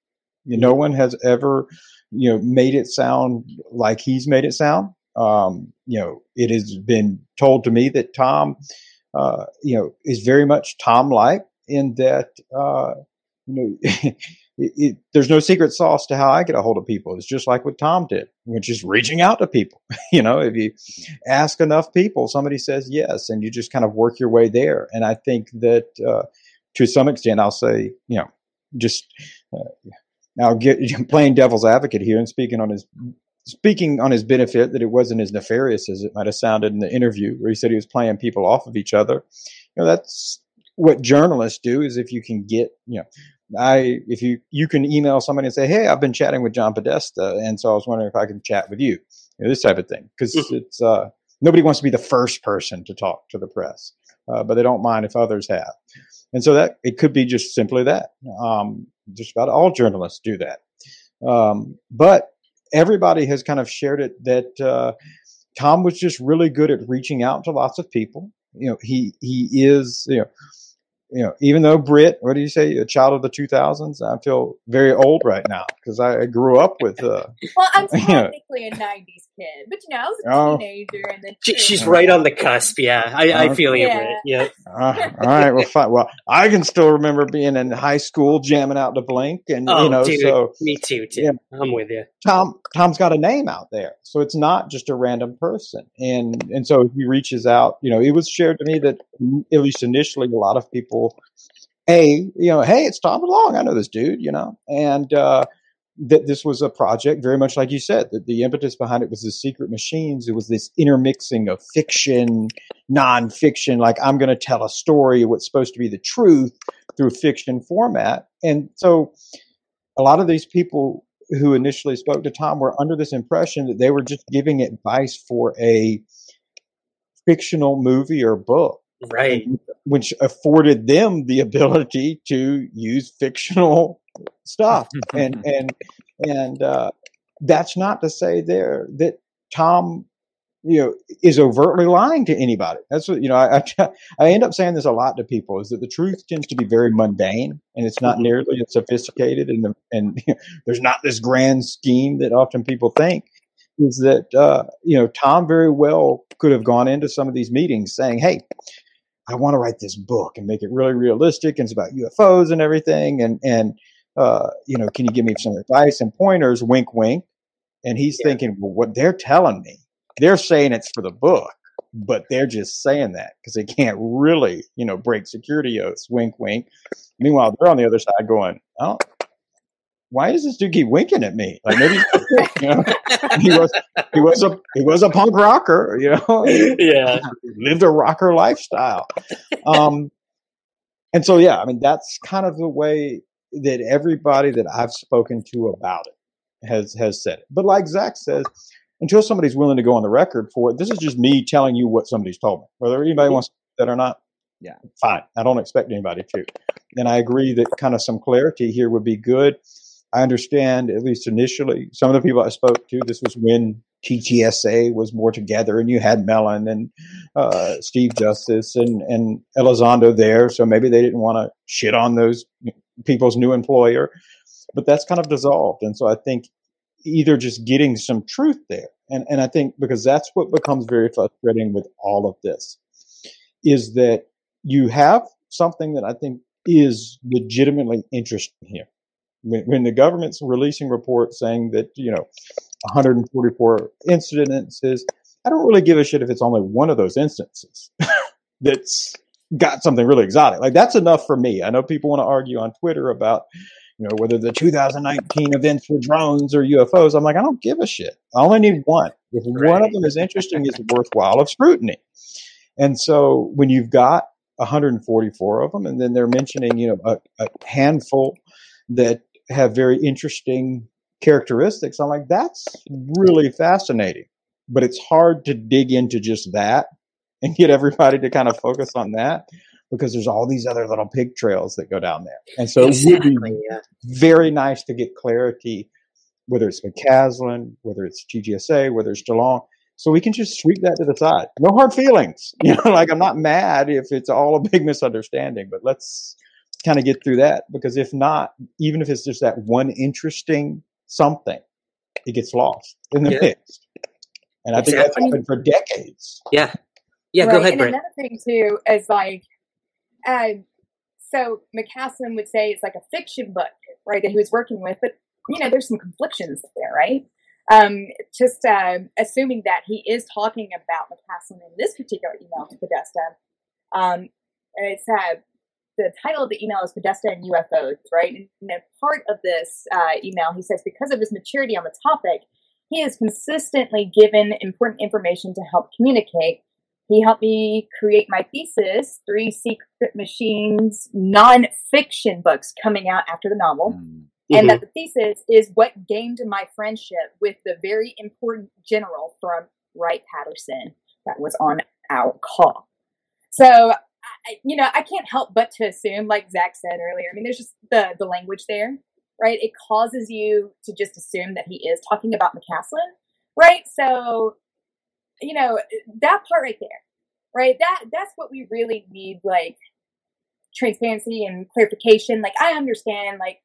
No one has ever, you know, made it sound like he's made it sound. Um, you know, it has been told to me that Tom, uh, you know, is very much Tom-like in that, uh, you know, it, it, there's no secret sauce to how I get a hold of people. It's just like what Tom did, which is reaching out to people. you know, if you ask enough people, somebody says yes, and you just kind of work your way there. And I think that uh, to some extent, I'll say, you know, just uh, now get playing devil's advocate here and speaking on his speaking on his benefit that it wasn't as nefarious as it might have sounded in the interview where he said he was playing people off of each other. You know, that's what journalists do is if you can get, you know, I if you you can email somebody and say, "Hey, I've been chatting with John Podesta, and so I was wondering if I can chat with you." you know, this type of thing because it's uh, nobody wants to be the first person to talk to the press, uh, but they don't mind if others have, and so that it could be just simply that. Um, just about all journalists do that, um, but everybody has kind of shared it that uh, Tom was just really good at reaching out to lots of people. You know, he he is you know you know, even though Brit, what do you say, a child of the 2000s, I feel very old right now because I grew up with. Uh, Well, I'm you know, technically a '90s kid, but you know, I was a Oh. teenager, and then She, she's right on the cusp. Yeah, I, I feel you, Yeah. Britt. Yeah. uh, all right, well, fine. Well, I can still remember being in high school jamming out to Blink, and Oh, you know, dude, so me too, Tim. I'm with you. Tom Tom's got a name out there, so it's not just a random person. And and so he reaches out. You know, it was shared to me that at least initially, a lot of people a you know, hey, it's Tom Long. I know this dude, you know, and uh, that this was a project very much like you said that the impetus behind it was the Sekret Machines. It was this intermixing of fiction nonfiction like i'm going to tell a story what's supposed to be the truth through fiction format. And so a lot of these people who initially spoke to tom were under this impression that they were just giving advice for a fictional movie or book right. Which afforded them the ability to use fictional stuff. And and and uh, that's not to say there that tom you know is overtly lying to anybody. That's what you know I, I i end up saying this a lot to people is that the truth tends to be very mundane and it's not nearly as sophisticated and the, and you know, there's not this grand scheme that often people think is that uh, you know tom very well could have gone into some of these meetings saying hey I want to write this book and make it really realistic and it's about UFOs and everything. And, and, uh, you know, can you give me some advice and pointers? Wink, wink. And he's yeah. thinking, well, what they're telling me, they're saying it's for the book, but they're just saying that because they can't really, you know, break security oaths. Wink, wink. Meanwhile, they're on the other side going, oh, why does this dude keep winking at me? Like maybe you know, he was he was a he was a punk rocker, you know. Yeah, lived a rocker lifestyle. Um, and so yeah, I mean that's kind of the way that everybody that I've spoken to about it has has said it. But like Zach says, until somebody's willing to go on the record for it, this is just me telling you what somebody's told me. Whether anybody wants that or not, yeah, fine. I don't expect anybody to. And I agree that kind of some clarity here would be good. I understand, at least initially, some of the people I spoke to, this was when TTSA was more together and you had Mellon and uh, Steve Justice and, and Elizondo there. So maybe they didn't want to shit on those people's new employer. But that's kind of dissolved. And so I think either just getting some truth there. And, and I think because that's what becomes very frustrating with all of this is that you have something that I think is legitimately interesting here when, when the government's releasing reports saying that you know 144 incidences, I don't really give a shit if it's only one of those instances that's got something really exotic. Like that's enough for me. I know people want to argue on Twitter about you know whether the 2019 events were drones or UFOs. I'm like, I don't give a shit. I only need one. If right. one of them is interesting, it's worthwhile of scrutiny. And so when you've got 144 of them, and then they're mentioning you know a, a handful that have very interesting characteristics. I'm like, that's really fascinating. But it's hard to dig into just that and get everybody to kind of focus on that because there's all these other little pig trails that go down there. And so exactly, it would be yeah. very nice to get clarity, whether it's McCasland, whether it's TTSA, whether it's DeLonge, so we can just sweep that to the side. No hard feelings. You know, like I'm not mad if it's all a big misunderstanding, but let's kind of get through that because if not, even if it's just that one interesting something, it gets lost in the yeah. mix. And I think that's happened for decades. Yeah. Yeah, right. go ahead, and Brent. Another thing too is like, uh, so McCasland would say it's like a fiction book, right, that he was working with, but you know, there's some conflictions there, right? Um, just uh, assuming that he is talking about McCasland in this particular email to Podesta. Um, it's uh, the title of the email is Podesta and UFOs, right? And a part of this uh, email, he says, because of his maturity on the topic, he has consistently given important information to help communicate. He helped me create my thesis, Three Sekret Machines non-fiction books coming out after the novel. Mm-hmm. And that the thesis is what gained my friendship with the very important general from Wright Patterson that was on our call. So you know, I can't help but to assume, like Zach said earlier. I mean, there's just the the language there, right? It causes you to just assume that he is talking about McCasland, right? So, you know, that part right there, right? That that's what we really need, like transparency and clarification. Like, I understand, like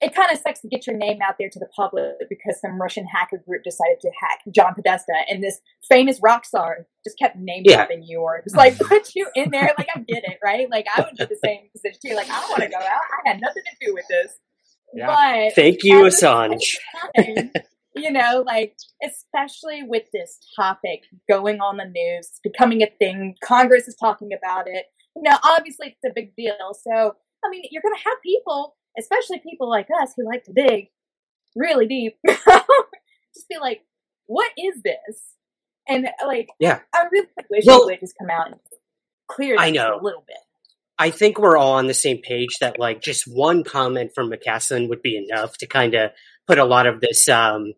it kind of sucks to get your name out there to the public because some Russian hacker group decided to hack John Podesta and this famous rock star just kept name dropping yeah. you or just like put you in there. Like I get it, right? Like I would do the same position too. Like I don't want to go out. I had nothing to do with this. Yeah. But thank you, Assange. Time, you know, like especially with this topic going on the news, becoming a thing. Congress is talking about it. You know, obviously it's a big deal. So I mean, you're going to have people, especially people like us who like to dig really deep, just be like, what is this? And like, Yeah. I really wish Well- would just come out and clear I know. a little bit. I think we're all on the same page that like just one comment from McCasland would be enough to kind of put a lot of this, um,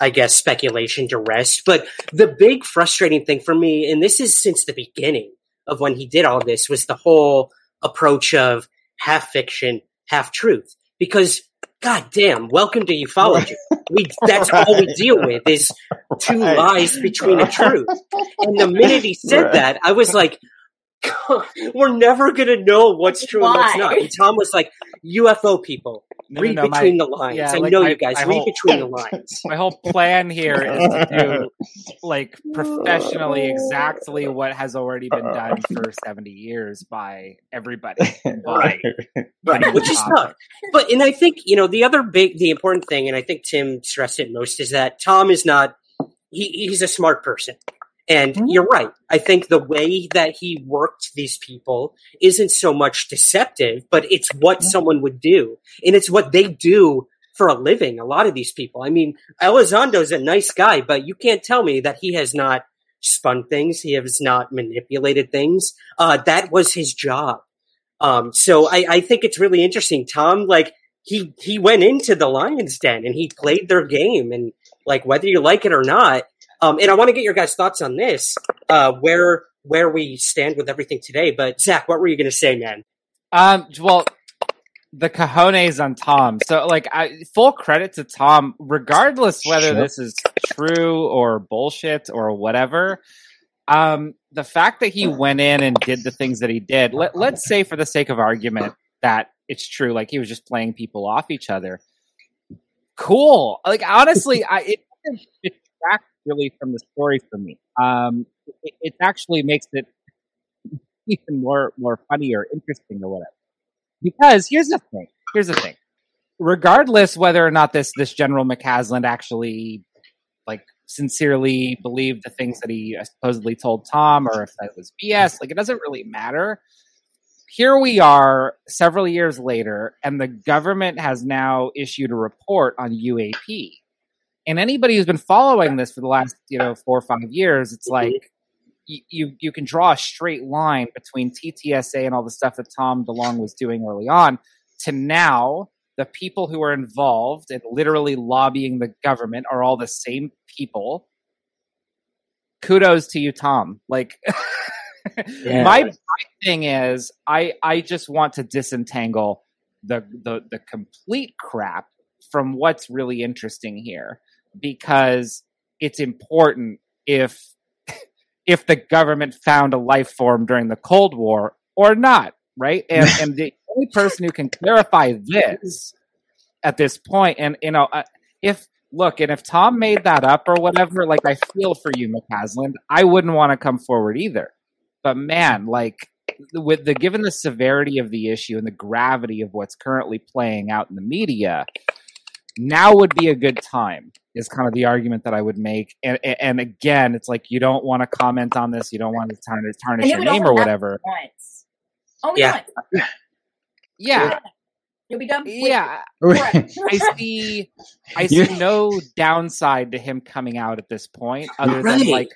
I guess, speculation to rest. But the big frustrating thing for me, and this is since the beginning of when he did all this, was the whole approach of half fiction, half truth. Because, god damn, welcome to ufology. We that's all we deal with is two Right. lies between a truth. And the minute he said Right. that, I was like, we're never gonna know what's true and what's not. And Tom was like, UFO people, No, no, read no, my- between the lines. yeah, I like, know my- you guys, read whole- between the lines. My whole plan here is to do like professionally exactly what has already been done for 70 years by everybody. Right. Right, which is tough. But and I think you know the other big, the important thing, and I think Tim stressed it most, is that Tom is not. He, he's a smart person, and you're right. I think the way that he worked these people isn't so much deceptive, but it's what someone would do, and it's what they do for a living. A lot of these people. I mean, Elizondo's a nice guy, but you can't tell me that he has not spun things. He has not manipulated things. Uh, that was his job. Um, so I, I think it's really interesting. Tom, like he he went into the Lions Den and he played their game, and like whether you like it or not. Um, and I want to get your guys' thoughts on this, uh, where where we stand with everything today. But Zach, what were you going to say, man? Um, well, the cojones on Tom. So, like, I, full credit to Tom, regardless whether Sure. this is true or bullshit or whatever. Um, the fact that he went in and did the things that he did, let, let's say for the sake of argument that it's true, like he was just playing people off each other. Cool. Like, honestly, I, it doesn't detract really from the story for me. Um, it, it actually makes it even more, more funny or interesting or whatever. Because here's the thing. Here's the thing. Regardless whether or not this this General McCasland actually like sincerely believed the things that he uh, supposedly told Tom, or if that was BS, like it doesn't really matter. Here we are, several years later, and the government has now issued a report on UAP. And anybody who's been following this for the last, you know, four or five years, it's mm-hmm. like you, you you can draw a straight line between TTSA and all the stuff that Tom DeLonge was doing early on to now the people who are involved in literally lobbying the government are all the same people. Kudos to you, Tom. Like Yeah. my, my thing is I I just want to disentangle the the the complete crap from what's really interesting here because it's important if if the government found a life form during the Cold War or not, right? And and the only person who can clarify this at this point, and you know, uh, if look, and if Tom made that up or whatever, like I feel for you, McCasland, I wouldn't want to come forward either. But man, like with the given the severity of the issue and the gravity of what's currently playing out in the media, now would be a good time is kind of the argument that I would make. And, and- and again, it's like you don't want to comment on this, you don't want to tarnish, tarnish And it your name or whatever. Once. Oh, Only Yeah. once. Yeah, yeah. You'll be done. with yeah. I see. I see no downside to him coming out at this point, other than Right. like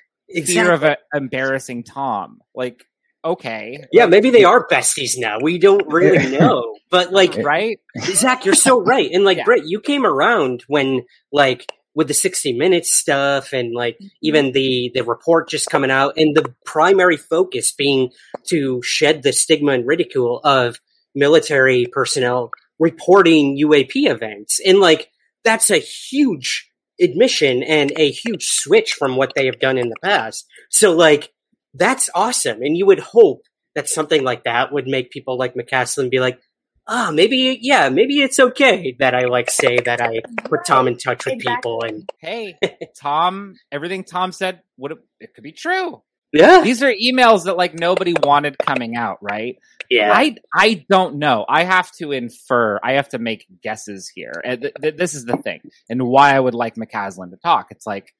fear of a, embarrassing Tom. Like, okay, Yeah, maybe they are besties now. We don't really know. But like right? Zach, you're so right. And like Yeah. Britt, you came around when like with the 60 minutes stuff and like mm-hmm. even the the report just coming out and the primary focus being to shed the stigma and ridicule of military personnel reporting UAP events. And like that's a huge admission and a huge switch from what they have done in the past. So like that's awesome. And you would hope that something like that would make people like McCasland be like, ah, maybe, yeah, maybe it's okay that I like say that I put Tom in touch with Exactly. people and Hey, Tom, everything Tom said would have it could be true. yeah, These are emails that like nobody wanted coming out, right? yeah, I I don't know. I have to infer. I have to make guesses here. And th- th- this is the thing, and why I would like McCasland to talk. It's like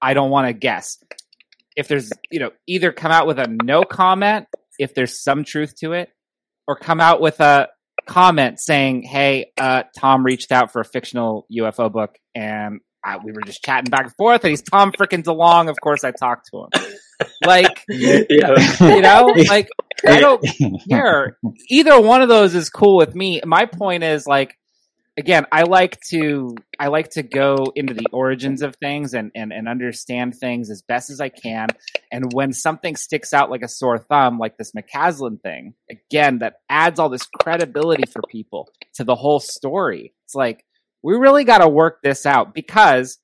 I don't want to guess. If there's you know either come out with a no comment if there's some truth to it, or come out with a comment saying, "Hey, uh, Tom reached out for a fictional UFO book, and I, we were just chatting back and forth, and he's Tom freaking DeLonge. Of course, I talked to him. Like, Yeah. you know, like I don't care. Either one of those is cool with me. My point is like, again, I like to I like to go into the origins of things and and and understand things as best as I can. And when something sticks out like a sore thumb, like this McCasland thing, again, that adds all this credibility for people to the whole story. It's like we really got to work this out because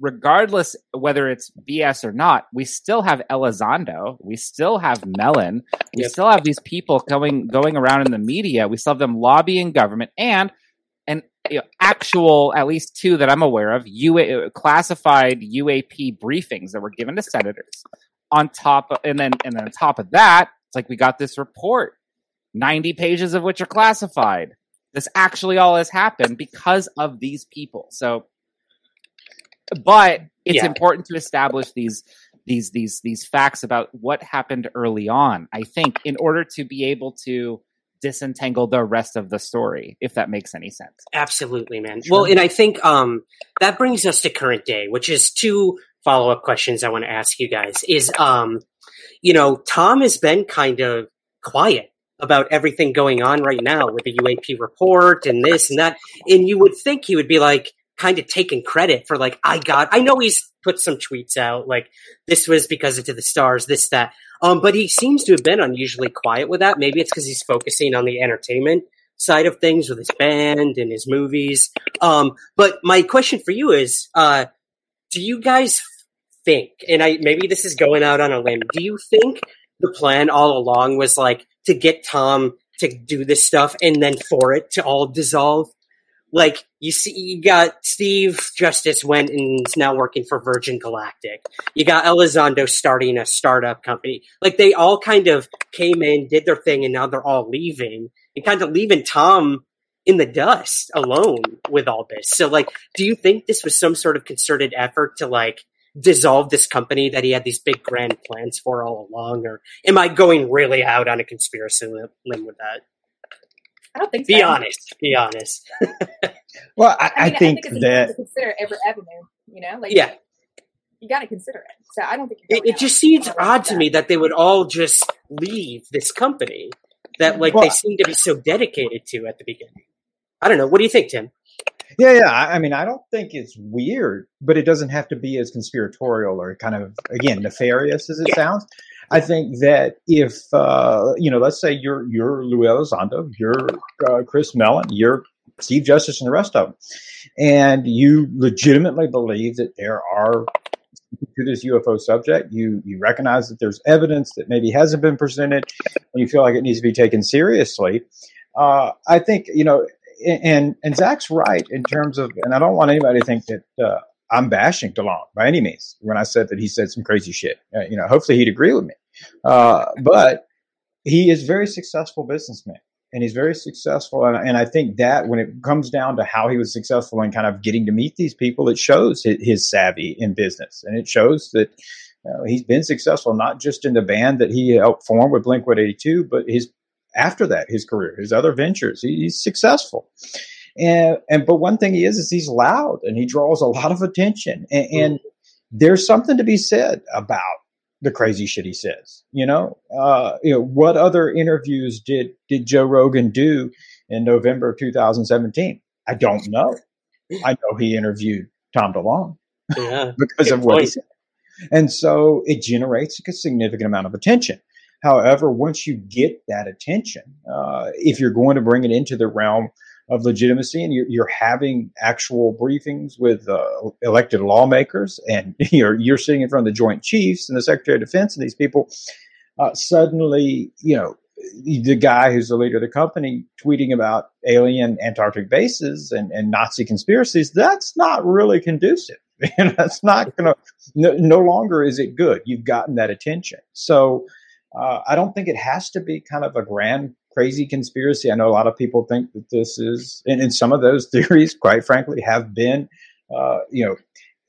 regardless whether it's BS or not, we still have Elizondo, we still have Mellon, we Yep. still have these people going going around in the media. We still have them lobbying government and and you know, actual at least two that I'm aware of UA, classified UAP briefings that were given to senators. On top of, and then and then on top of that, it's like we got this report, 90 pages of which are classified. This actually all has happened because of these people. So but it's Yeah. important to establish these these these these facts about what happened early on i think in order to be able to disentangle the rest of the story if that makes any sense Absolutely, man. Well, and I think um, that brings us to current day, which is two follow up questions I want to ask you guys. Is um, you know, Tom has been kind of quiet about everything going on right now with the UAP report and this and that, and you would think he would be like kind of taking credit for like I got. I know he's put some tweets out like this was because of to the stars, this that. Um, but he seems to have been unusually quiet with that. Maybe it's because he's focusing on the entertainment side of things with his band and his movies. Um, but my question for you is, uh, do you guys think, and I maybe this is going out on a limb, do you think the plan all along was like to get Tom to do this stuff and then for it to all dissolve? Like you see, you got Steve Justice went and is now working for Virgin Galactic. You got Elizondo starting a startup company. Like they all kind of came in, did their thing, and now they're all leaving and kind of leaving Tom in the dust alone with all this. So like, do you think this was some sort of concerted effort to like dissolve this company that he had these big grand plans for all along? Or am I going really out on a conspiracy limb with that? I don't think Be so. honest. Be honest. Well, I, I, I, think I think that to consider every avenue. You know, like Yeah. you got to consider it. So I don't think you're It, it just seems odd to me that they would all just leave this company that like they seem to be so dedicated to at the beginning. I don't know. What do you think, Tim? Yeah, yeah. I I mean, I don't think it's weird, but it doesn't have to be as conspiratorial or kind of again nefarious as it Yeah. sounds. I think that if uh, you know, let's say you're you're Louis Elizondo, you're uh, Chris Mellon, you're Steve Justice, and the rest of them, and you legitimately believe that there are to this UFO subject, you you recognize that there's evidence that maybe hasn't been presented, and you feel like it needs to be taken seriously. Uh, I think you know and and Zach's right in terms of, and I don't want anybody to think that uh, I'm bashing DeLonge by any means when I said that he said some crazy shit. Uh, you know, hopefully he'd agree with me. Uh, but he is a very successful businessman, and he's very successful. And, and I think that when it comes down to how he was successful in kind of getting to meet these people, it shows his, his savvy in business, and it shows that. Uh, he's been successful not just in the band that he helped form with Blink 182, but his after that, his career, his other ventures. He, he's successful. And, and but one thing he is is he's loud and he draws a lot of attention. And, and there's something to be said about the crazy shit he says. You know, uh, you know what other interviews did did Joe Rogan do in November of 2017? I don't know. I know he interviewed Tom DeLonge Yeah. because of what he said. And so it generates a significant amount of attention. However, once you get that attention, uh, if you're going to bring it into the realm of legitimacy and you're, you're having actual briefings with uh, elected lawmakers and you're, you're sitting in front of the Joint Chiefs and the Secretary of Defense and these people, uh, suddenly, you know, the guy who's the leader of the company tweeting about alien Antarctic bases and, and Nazi conspiracies, that's not really conducive. And that's not to, no, no longer is it good. You've gotten that attention. So uh, I don't think it has to be kind of a grand, crazy conspiracy. I know a lot of people think that this is, and, and some of those theories, quite frankly, have been, uh, you know,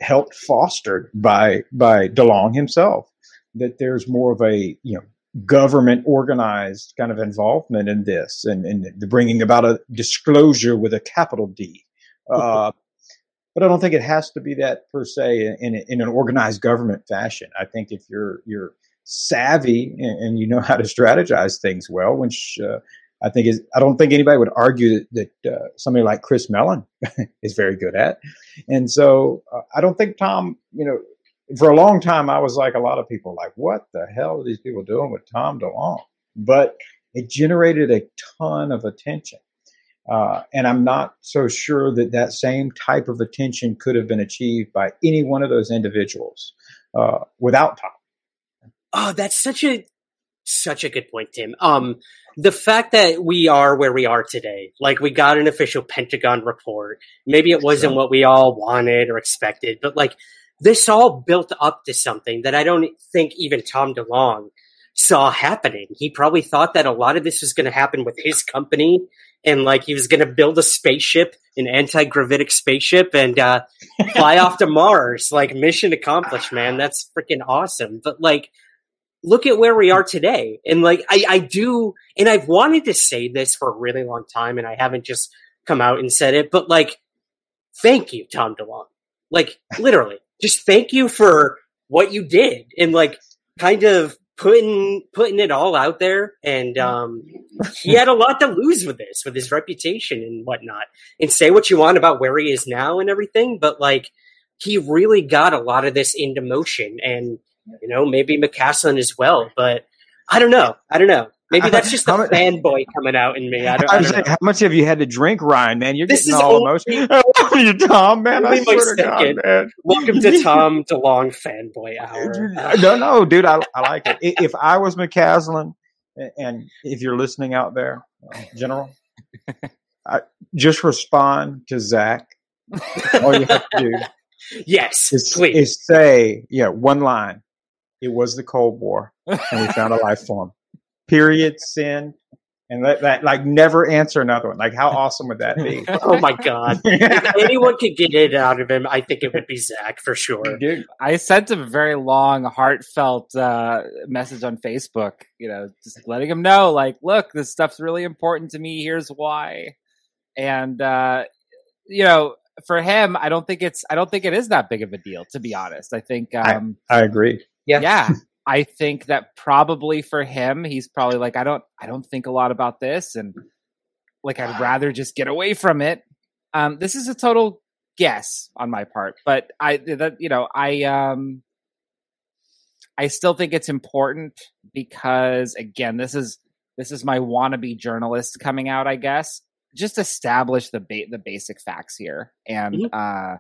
helped fostered by by DeLonge himself. That there's more of a you know government organized kind of involvement in this and, and the bringing about a disclosure with a capital D. Uh, but I don't think it has to be that per se in, in, in, an organized government fashion. I think if you're you're savvy and, and you know how to strategize things well, which uh, I think is, I don't think anybody would argue that, that uh, somebody like Chris Mellon is very good at. And so uh, I don't think Tom, you know, for a long time, I was like a lot of people, like, what the hell are these people doing with Tom DeLonge? But it generated a ton of attention. Uh, and I'm not so sure that that same type of attention could have been achieved by any one of those individuals uh, without Tom. Oh, that's such a such a good point, Tim. Um, the fact that we are where we are today, like we got an official Pentagon report. Maybe it wasn't what we all wanted or expected, but like this all built up to something that I don't think even Tom DeLonge saw happening. He probably thought that a lot of this was going to happen with his company and like he was going to build a spaceship, an anti-gravitic spaceship and uh, fly off to Mars. Like mission accomplished, man. That's freaking awesome. But like look at where we are today. And like I, I do and I've wanted to say this for a really long time and I haven't just come out and said it, but like thank you, Tom DeLonge. Like literally just thank you for what you did and like kind of putting putting it all out there and um he had a lot to lose with this with his reputation and whatnot and say what you want about where he is now and everything but like he really got a lot of this into motion and you know maybe mccasland as well but i don't know i don't know Maybe that's just the fanboy coming out in me. I don't, I don't saying, how much have you had to drink, Ryan? Man, you're this getting all emotional. you, Tom, man. I swear to God, man. Welcome to Tom DeLonge fanboy hour. no, no, dude, I, I like it. If I was McCasland, and if you're listening out there, uh, General, I, just respond to Zach. All you have to do, yes, is, please, is say, yeah, one line. It was the Cold War, and we found a life form period, sin, and let that like never answer another one. Like, how awesome would that be? oh my god! if anyone could get it out of him, I think it would be Zach for sure. Dude, I sent him a very long, heartfelt uh, message on Facebook. You know, just letting him know, like, look, this stuff's really important to me. Here's why, and uh, you know. For him, I don't think it's. I don't think it is that big of a deal, to be honest. I think. Um, I, I agree. Yeah, yeah. I think that probably for him, he's probably like, I don't, I don't think a lot about this, and like I'd rather just get away from it. Um, this is a total guess on my part, but I, that you know, I, um, I still think it's important because again, this is this is my wannabe journalist coming out, I guess. Just establish the ba- the basic facts here, and mm-hmm. uh,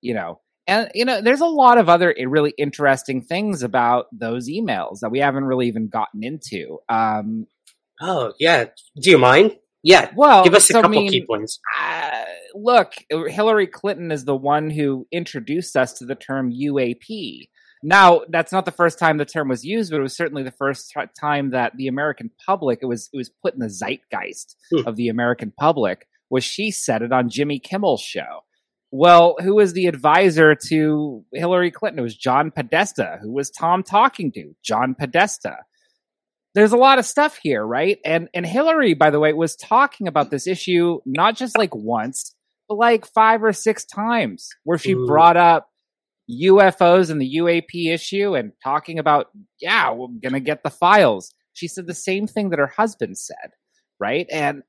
you know, and you know, there's a lot of other really interesting things about those emails that we haven't really even gotten into. Um, oh yeah, do you mind? Yeah, well, give us a so, couple I mean, key points. Uh, look, Hillary Clinton is the one who introduced us to the term UAP. Now, that's not the first time the term was used, but it was certainly the first t- time that the American public it was it was put in the zeitgeist hmm. of the American public. Was she said it on Jimmy Kimmel's show? Well, who was the advisor to Hillary Clinton? It was John Podesta. Who was Tom talking to? John Podesta. There's a lot of stuff here, right? And and Hillary, by the way, was talking about this issue not just like once, but like five or six times, where she Ooh. brought up UFOs and the UAP issue and talking about, yeah, we're gonna get the files. She said the same thing that her husband said, right? And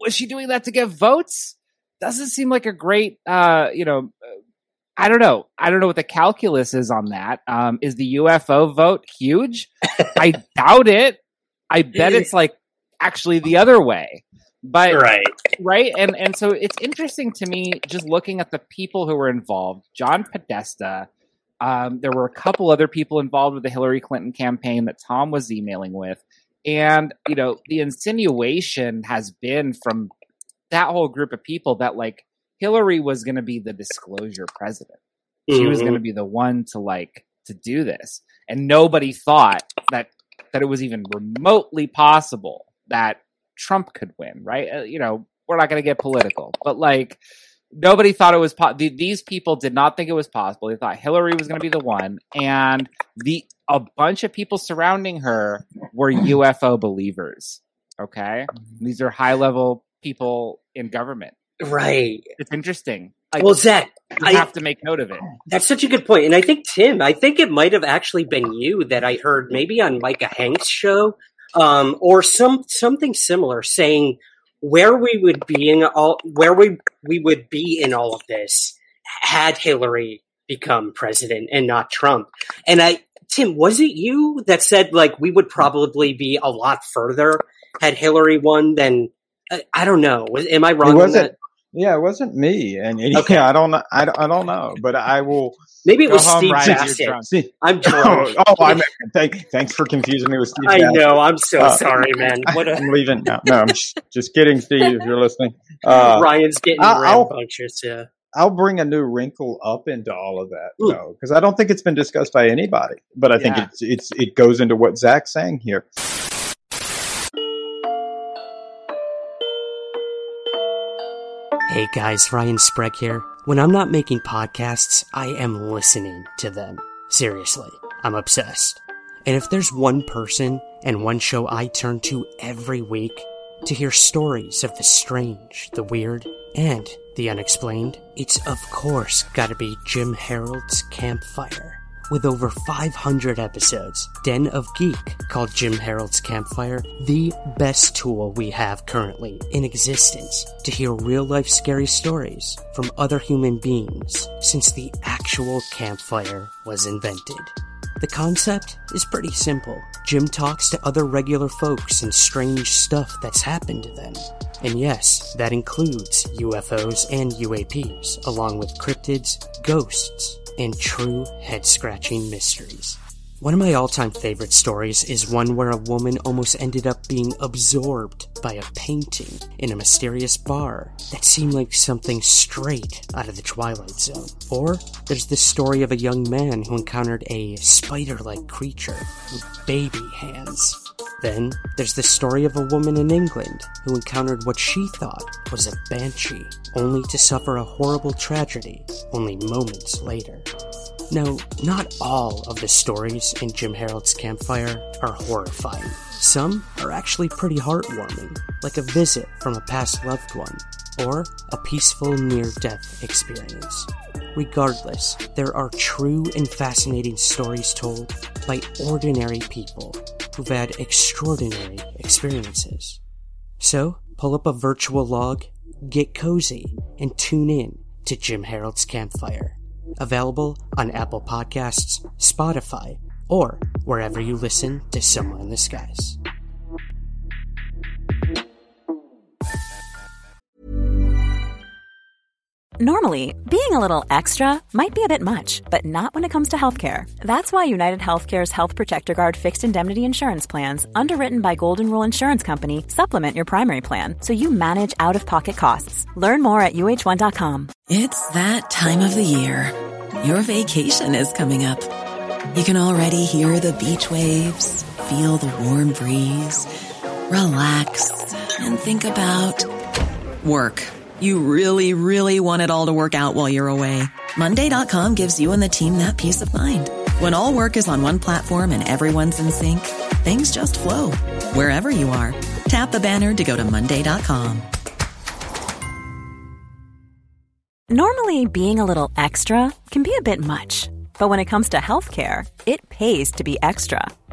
was she doing that to get votes? Doesn't seem like a great, uh, you know, I don't know. I don't know what the calculus is on that. Um, is the UFO vote huge? I doubt it. I bet it's like actually the other way. But right, right, and and so it's interesting to me just looking at the people who were involved. John Podesta. Um, there were a couple other people involved with the Hillary Clinton campaign that Tom was emailing with, and you know the insinuation has been from that whole group of people that like Hillary was going to be the disclosure president. She mm-hmm. was going to be the one to like to do this, and nobody thought that that it was even remotely possible that Trump could win. Right? Uh, you know, we're not going to get political, but like nobody thought it was po- th- these people did not think it was possible. They thought Hillary was going to be the one, and the a bunch of people surrounding her were UFO believers. Okay, these are high level people in government. Right. It's interesting. Like, well, Zach, you I, have to make note of it. That's such a good point. And I think, Tim, I think it might have actually been you that I heard maybe on Micah Hanks' show um, or some something similar saying where we would be in all where we we would be in all of this had Hillary become president and not Trump. And I Tim, was it you that said like we would probably be a lot further had Hillary won than I, I don't know. Am I wrong? It wasn't. Yeah, it wasn't me, and, and Okay. yeah, I don't know. I, don't- I don't know, but I will. Maybe it was Steve Ryan, you're drunk. I'm oh, drunk. oh, I'm, thank, thanks for confusing me with Steve. I Jackson. know. I'm so Uh, sorry, man. What a, I'm leaving now. No, I'm just, just kidding, Steve. If you're listening, uh, Ryan's getting I'll- rambunctious. Yeah. I'll bring a new wrinkle up into all of that, Mm. though, because I don't think it's been discussed by anybody. But I think it's it's it goes into what Zach's saying here. Hey guys, Ryan Sprague here. When I'm not making podcasts, I am listening to them. Seriously, I'm obsessed. And if there's one person and one show I turn to every week to hear stories of the strange, the weird, and the unexplained, it's of course gotta be Jim Harold's Campfire. With over 500 episodes, Den of Geek called Jim Harold's Campfire the best tool we have currently in existence to hear real life scary stories from other human beings since the actual campfire was invented. The concept is pretty simple. Jim talks to other regular folks and strange stuff that's happened to them. And yes, that includes UFOs and UAPs, along with cryptids, ghosts, and true head scratching mysteries. One of my all time favorite stories is one where a woman almost ended up being absorbed by a painting in a mysterious bar that seemed like something straight out of the Twilight Zone. Or there's the story of a young man who encountered a spider like creature with baby hands. Then there's the story of a woman in England who encountered what she thought was a banshee, only to suffer a horrible tragedy only moments later. Now, not all of the stories in Jim Harold's Campfire are horrifying. Some are actually pretty heartwarming, like a visit from a past loved one, or a peaceful near death experience. Regardless, there are true and fascinating stories told by ordinary people who've had extraordinary experiences. So, pull up a virtual log, get cozy, and tune in to Jim Harold's Campfire. Available on Apple Podcasts, Spotify, or wherever you listen to Somewhere in the Skies. Normally, being a little extra might be a bit much, but not when it comes to healthcare. That's why United Healthcare's Health Protector Guard fixed indemnity insurance plans, underwritten by Golden Rule Insurance Company, supplement your primary plan so you manage out of pocket costs. Learn more at uh1.com. It's that time of the year. Your vacation is coming up. You can already hear the beach waves, feel the warm breeze, relax, and think about work. You really, really want it all to work out while you're away. Monday.com gives you and the team that peace of mind. When all work is on one platform and everyone's in sync, things just flow wherever you are. Tap the banner to go to Monday.com. Normally, being a little extra can be a bit much, but when it comes to healthcare, it pays to be extra.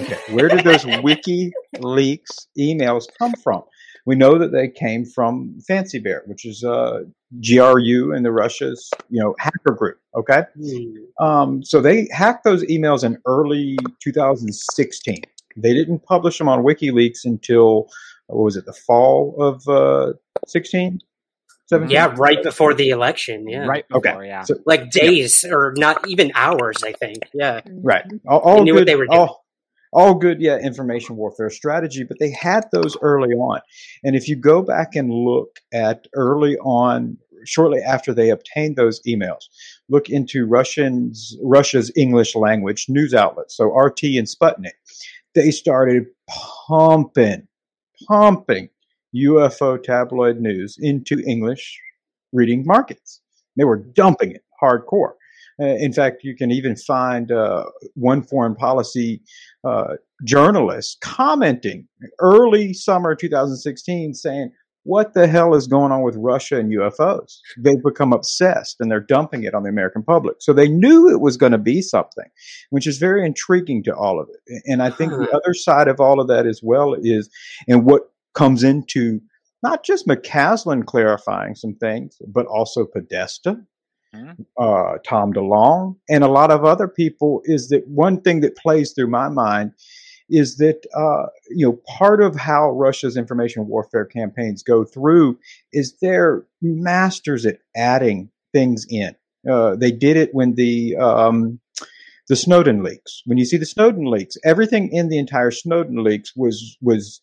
okay, where did those WikiLeaks emails come from? We know that they came from Fancy Bear, which is uh, GRU and the Russia's you know hacker group. Okay, um, so they hacked those emails in early 2016. They didn't publish them on WikiLeaks until what was it, the fall of uh, 16? Yeah, right before the election. Yeah, right before. Okay. Yeah, So- like days or not even hours. I think. Yeah, Right. All, all knew good, what they were doing. All, all good, yeah, information warfare strategy, but they had those early on. And if you go back and look at early on, shortly after they obtained those emails, look into Russians, Russia's English language news outlets, so RT and Sputnik. They started pumping, pumping UFO tabloid news into English reading markets. They were dumping it hardcore. Uh, in fact, you can even find uh, one foreign policy uh, journalist commenting early summer 2016 saying, What the hell is going on with Russia and UFOs? They've become obsessed and they're dumping it on the American public. So they knew it was going to be something, which is very intriguing to all of it. And I think the other side of all of that as well is, and what comes into not just McCasland clarifying some things, but also Podesta, uh, Tom DeLonge, and a lot of other people is that one thing that plays through my mind is that uh, you know part of how Russia's information warfare campaigns go through is they're masters at adding things in. Uh, they did it when the um, the Snowden leaks. When you see the Snowden leaks, everything in the entire Snowden leaks was was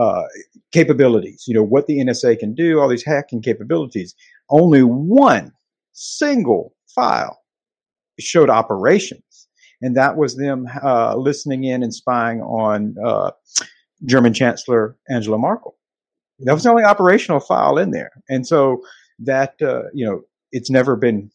uh, capabilities. You know what the NSA can do, all these hacking capabilities. Only one single file showed operations, and that was them uh, listening in and spying on uh, German Chancellor Angela Merkel. That was the only operational file in there, and so that uh, you know it's never been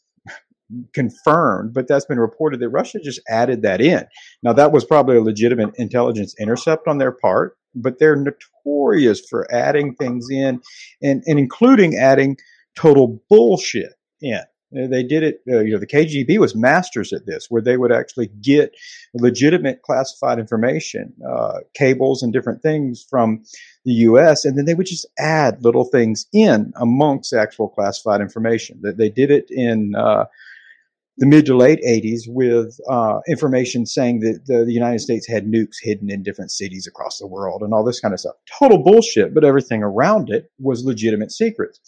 confirmed, but that's been reported that Russia just added that in. Now that was probably a legitimate intelligence intercept on their part, but they're notorious for adding things in, and and including adding total bullshit in. They did it, uh, you know, the KGB was masters at this, where they would actually get legitimate classified information, uh, cables and different things from the U.S., and then they would just add little things in amongst actual classified information. That they did it in uh, the mid to late 80s with uh, information saying that the, the United States had nukes hidden in different cities across the world and all this kind of stuff. Total bullshit, but everything around it was legitimate secrets.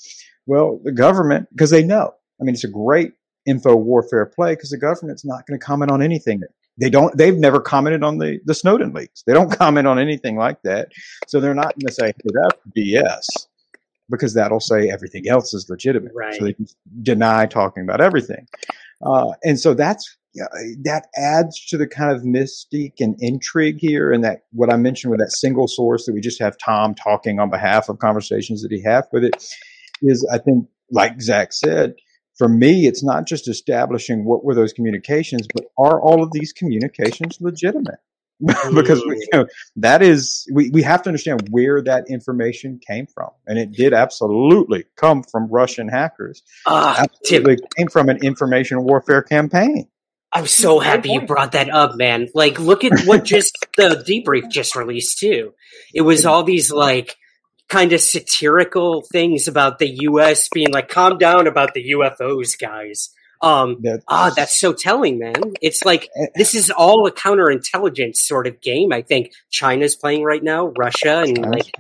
Well, the government, because they know, I mean, it's a great info warfare play because the government's not going to comment on anything. They don't, they've never commented on the, the Snowden leaks. They don't comment on anything like that. So they're not going to say, hey, that's BS because that'll say everything else is legitimate. Right. So they can deny talking about everything. Uh, and so that's yeah, that adds to the kind of mystique and intrigue here, and that what I mentioned with that single source that we just have Tom talking on behalf of conversations that he have with it is, I think, like Zach said, for me, it's not just establishing what were those communications, but are all of these communications legitimate? because we, you know, that is we, we have to understand where that information came from, and it did absolutely come from Russian hackers. Ah, Tim, came from an information warfare campaign. I'm so happy you brought that up, man. Like, look at what just the debrief just released too. It was all these like kind of satirical things about the U.S. being like, "Calm down about the UFOs, guys." Um, That's- ah, that's so telling, man. It's like this is all a counterintelligence sort of game. I think China's playing right now, Russia, and like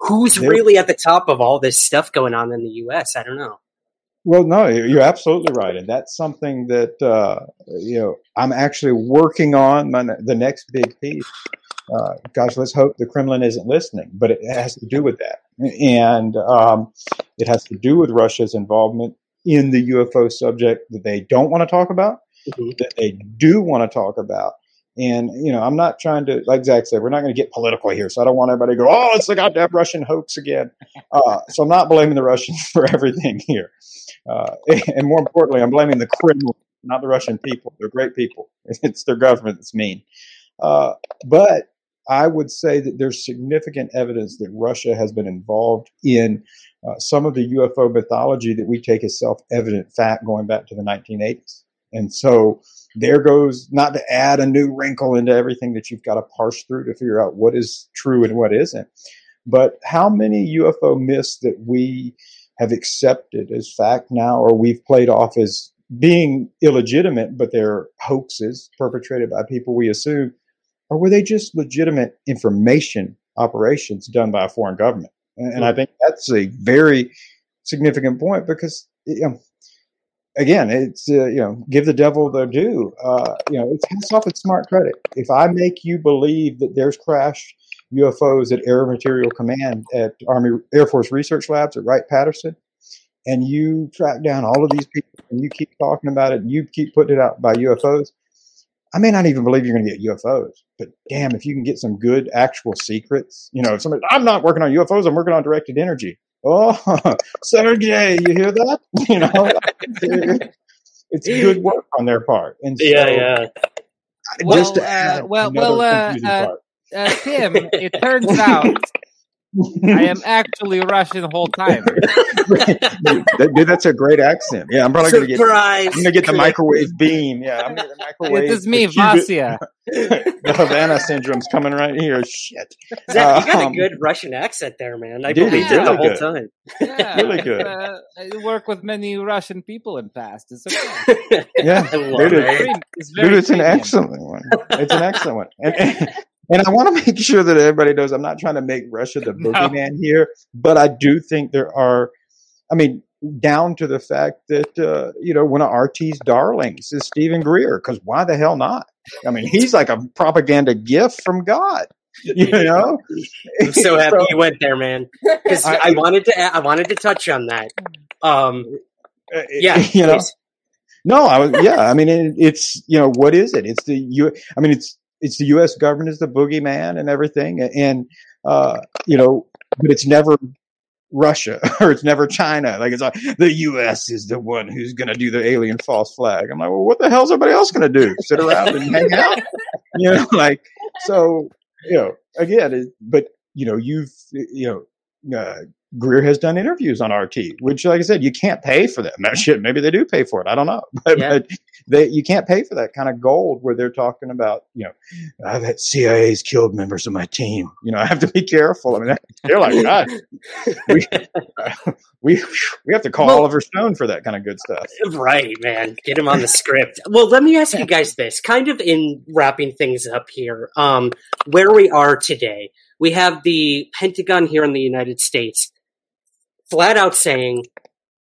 who's really at the top of all this stuff going on in the U.S. I don't know. Well, no, you're absolutely right, and that's something that uh, you know I'm actually working on. My, the next big piece. Uh, gosh, let's hope the Kremlin isn't listening, but it has to do with that, and um, it has to do with Russia's involvement in the UFO subject that they don't want to talk about, that they do want to talk about. And you know, I'm not trying to, like Zach said, we're not going to get political here. So I don't want everybody to go, "Oh, it's the goddamn Russian hoax again." Uh, so I'm not blaming the Russians for everything here. Uh, and more importantly, I'm blaming the Kremlin, not the Russian people. They're great people. It's their government that's mean. Uh, but I would say that there's significant evidence that Russia has been involved in uh, some of the UFO mythology that we take as self evident fact going back to the 1980s. And so there goes, not to add a new wrinkle into everything that you've got to parse through to figure out what is true and what isn't, but how many UFO myths that we have accepted as fact now, or we've played off as being illegitimate, but they're hoaxes perpetrated by people we assume, or were they just legitimate information operations done by a foreign government? And, and I think that's a very significant point because you know, again, it's uh, you know, give the devil their due. Uh, you know, it's hands off its smart credit. If I make you believe that there's crashed UFOs at Air Materiel Command at Army Air Force Research Labs at Wright Patterson, and you track down all of these people and you keep talking about it and you keep putting it out by UFOs, I may not even believe you're going to get UFOs. But damn, if you can get some good actual secrets, you know, if somebody, I'm not working on UFOs, I'm working on directed energy. Oh, Sergey, you hear that? You know, it's good work on their part. And so, yeah, yeah. Well, just to uh, add well, well, uh, uh, uh, Tim, it turns out I am actually Russian the whole time. That- dude, that's a great accent. Yeah, I'm probably going to get. I'm going to get the microwave beam. Yeah, I'm going to get the microwave. It is me, the Cuban- Vasya. the Havana syndrome's coming right here. Shit. Zach, you got Um, a good Russian accent there, man. I Dude, believed it's it the whole good. time. Yeah, Really good. Uh, I work with many Russian people in past. It's okay. Yeah, I love dude, it. it's, Very- it's very dude, it's an excellent one. It's an excellent one. And, and, and I want to make sure that everybody knows I'm not trying to make Russia the No. boogeyman here, but I do think there are, I mean, down to the fact that, uh, you know, one of RT's darlings is Steven Greer, because why the hell not? I mean, he's like a propaganda gift from God. You know, I'm so happy you went there, man. Because I- I, wanted to, I wanted to touch on that. Um, Uh, yeah, you know. please. No, I was yeah. I mean, it, it's you know what is it? It's the U. I mean, it's it's the U.S. government is the boogeyman and everything, and uh, you know, but it's never Russia or it's never China. Like it's like the U.S. is the one who's going to do the alien false flag. I'm like, well, what the hell's everybody else going to do? Sit around and hang out? You know, like so. You know, again, it, but you know, you've you know. Uh, Greer has done interviews on RT, which, like I said, you can't pay for that. Shit, maybe they do pay for it. I don't know, but, Yeah. but they you can't pay for that kind of gold where they're talking about, you know, I've had CIA's killed members of my team. You know, I have to be careful. I mean, they're like, God, we, we we have to call Well- Oliver Stone for that kind of good stuff. Right, man. Get him on the script. Well, let me ask you guys this, kind of in wrapping things up here. Um, where we are today, we have the Pentagon here in the United States flat out saying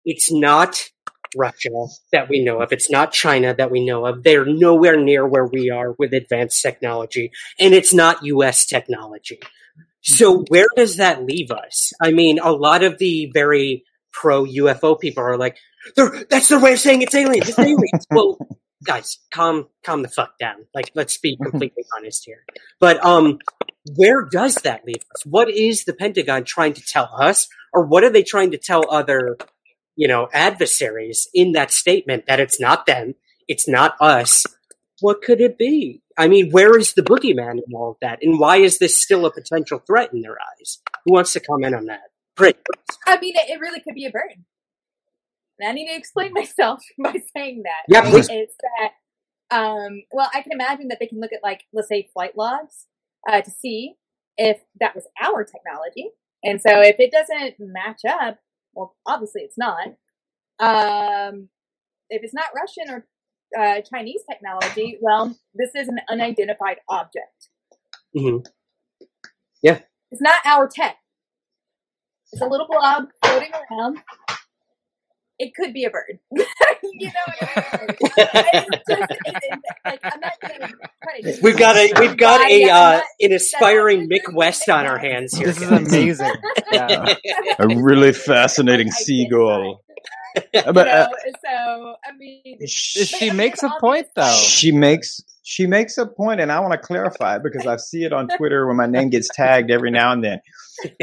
it's not Russia that we know of. It's not China that we know of. They're nowhere near where we are with advanced technology, and it's not U.S. technology. So where does that leave us? I mean, a lot of the very pro UFO people are like, that's their way of saying it's aliens. It's aliens. well, guys, calm, calm the fuck down. Like, let's be completely honest here. But um, where does that leave us? What is the Pentagon trying to tell us, or what are they trying to tell other, you know, adversaries in that statement that it's not them, it's not us? What could it be? I mean, where is the boogeyman in all of that, and why is this still a potential threat in their eyes? Who wants to comment on that? Brit, I mean, it, really could be a bird. And I need to explain myself by saying that. Yeah, please. It's that, um, well, I can imagine that they can look at, like, let's say, flight logs uh, to see if that was our technology. And so if it doesn't match up, well, obviously it's not. Um, if it's not Russian or uh, Chinese technology, well, this is an unidentified object. Mhm. Yeah. It's not our tech. It's a little blob floating around. It could be a bird. you know what I mean? It's just, it, it, like, I'm not gonna try to We've got a we've got Why, a I'm uh, an aspiring Mick West on our hands here. This is amazing. Yeah. A really fascinating seagull. you know, uh, so I mean, She makes a point though. she makes she makes a point, and I want to clarify it because I see it on Twitter when my name gets tagged every now and then.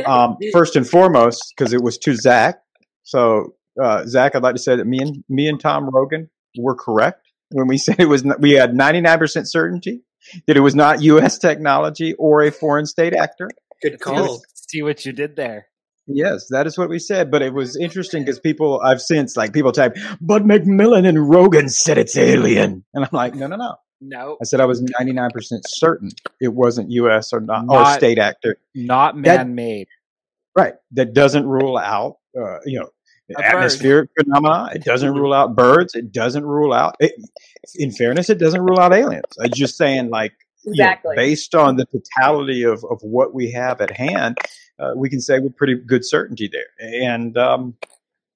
Um, first and foremost, because it was to Zach. So uh, Zach, I'd like to say that me and me and Tom Rogan were correct when we said it was. Not, we had ninety nine percent certainty that it was not U.S. technology or a foreign state actor. Good call. See what you did there. Yes, that is what we said. But it was interesting because people I've since like people type, but McMillan and Rogan said it's alien, and I'm like, no, no, no. No, I said I was 99% certain it wasn't U.S. or not, or state actor. not man-made. Right. That doesn't rule out, uh, you know, A bird. atmospheric phenomena. It doesn't rule out birds. It doesn't rule out. It, in fairness, it doesn't rule out aliens. I'm just saying, like, you know, based on the totality of, of what we have at hand, uh, we can say with pretty good certainty there. And um,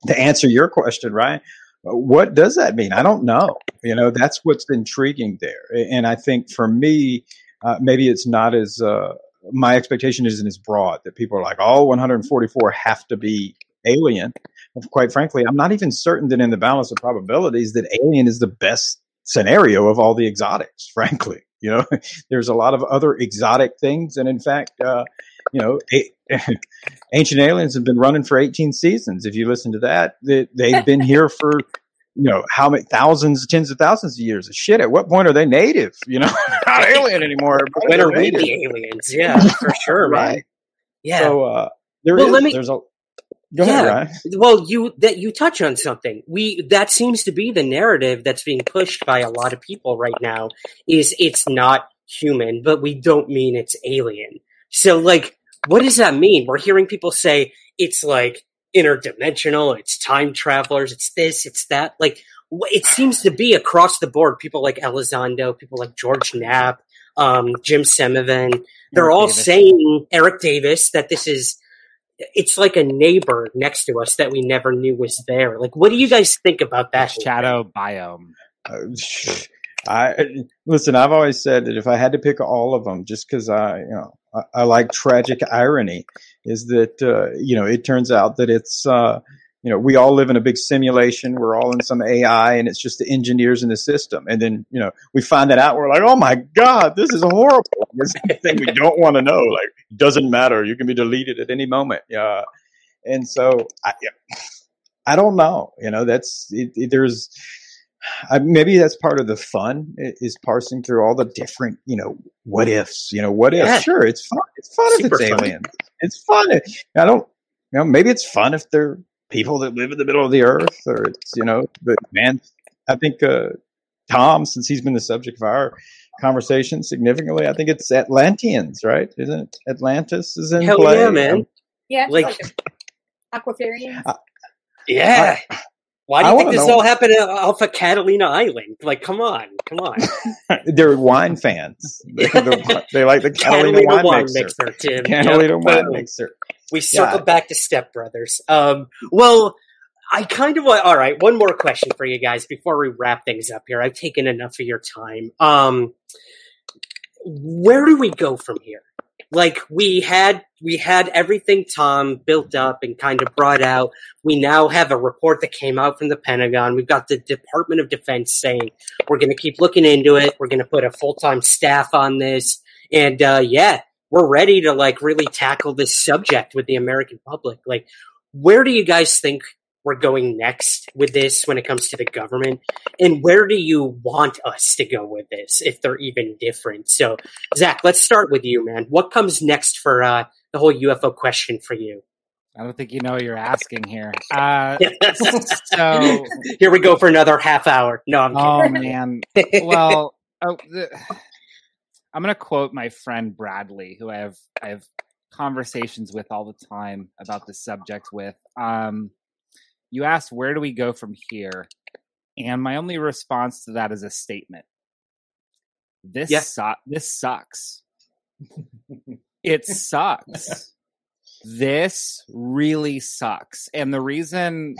to answer your question, right? What does that mean? I don't know. You know, that's what's intriguing there. And I think for me, uh, maybe it's not as uh, my expectation isn't as broad that people are like, oh, 144 have to be alien. Quite frankly, I'm not even certain that in the balance of probabilities that alien is the best scenario of all the exotics. Frankly, you know, there's a lot of other exotic things, and in fact, uh, you know, a- Ancient Aliens have been running for 18 seasons. If you listen to that, they, they've been here for you know how many thousands, tens of thousands of years. Shit, at what point are they native? You know, not alien anymore. but When they're we the aliens? Yeah, for sure, man. Right. Yeah. So uh, there Well, is- let me- there's a go ahead, Ryan. Well, you that you touch on something. We that seems to be the narrative that's being pushed by a lot of people right now. Is it's not human, but we don't mean it's alien. So, like, what does that mean? We're hearing people say it's like interdimensional, it's time travelers, it's this, it's that. Like, it seems to be across the board. People like Elizondo, people like George Knapp, um, Jim Semivan, they're Eric all Davis. saying Eric Davis that this is it's like a neighbor next to us that we never knew was there. Like, what do you guys think about that? whole Shadow biome. Uh, I listen. I've always said that if I had to pick all of them, just because I, you know, I, I like tragic irony, is that uh, you know it turns out that it's uh, you know we all live in a big simulation. We're all in some AI, and it's just the engineers in the system. And then you know we find that out. We're like, oh my god, this is horrible. It's the thing we don't want to know. Like, doesn't matter. You can be deleted at any moment. Yeah. And so I, I don't know. You know, that's it, it, there's I, maybe that's part of the fun is parsing through all the different, you know, what ifs. You know, what if? Yeah. Sure, it's fun. It's fun if it's aliens. It's fun. I don't. You know, maybe it's fun if they're people that live in the middle of the earth, or it's you know, but man, I think uh, Tom, since he's been the subject of our conversation significantly, I think it's Atlanteans, right? Isn't it? Atlantis is in Hell play. yeah, man. Yeah, Like- like, aquafarians. Yeah. Why do I you think this know- all happened off of Catalina Island? Like, come on, come on. They're wine fans. They, the- they like the Catalina, Catalina wine, mixer. Tim. Catalina Yep, wine mixer. We circle Yeah. back to Step Brothers. Um, well, I kind of want. All right, one more question for you guys before we wrap things up here. I've taken enough of your time. Um, where do we go from here? Like we had, we had everything Tom built up and kind of brought out. We now have a report that came out from the Pentagon. We've got the Department of Defense saying we're going to keep looking into it. We're going to put a full time staff on this, and uh, yeah, we're ready to like really tackle this subject with the American public. Like, where do you guys think we're going next with this when it comes to the government? And where do you want us to go with this if they're even different? So, Zach, let's start with you, man. What comes next for uh, the whole UFO question for you? I don't think you know what you're asking here. Uh, so Here we go for another half hour. No, I'm kidding. Oh man. Well, oh, the, I'm going to quote my friend Bradley, who I have I have conversations with all the time about this subject. With um, you asked where do we go from here, and my only response to that is a statement. This Yeah. su- this sucks. it sucks. This really sucks, and the reason.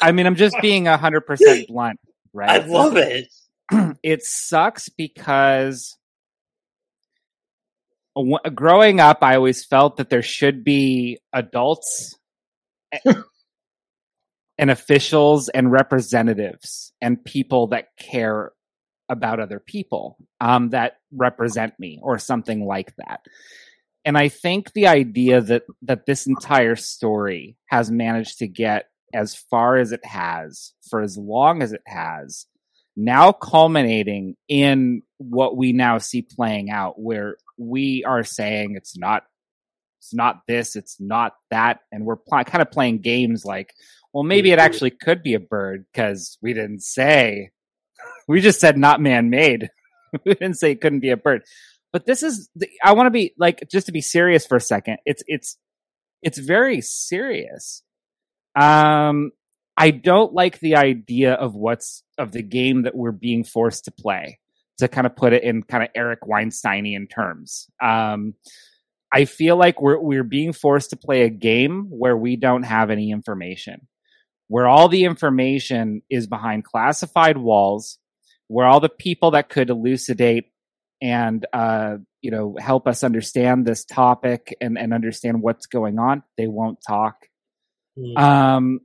I mean, I'm just being hundred percent blunt, right? I love it. it sucks because growing up, I always felt that there should be adults and officials and representatives and people that care about other people um, that represent me or something like that. And I think the idea that that this entire story has managed to get as far as it has for as long as it has, now culminating in what we now see playing out, where we are saying it's not, it's not this, it's not that, and we're pl- kind of playing games like, well, maybe it actually could be a bird because we didn't say, we just said not man-made. we didn't say it couldn't be a bird. But this is, the, I want to be like, just to be serious for a second. It's it's it's very serious. Um, I don't like the idea of what's of the game that we're being forced to play. To kind of put it in kind of Eric Weinsteinian terms, um, I feel like we're we're being forced to play a game where we don't have any information. where all the information is behind classified walls, where all the people that could elucidate and uh, you know help us understand this topic and, and understand what's going on, they won't talk. Mm. Um,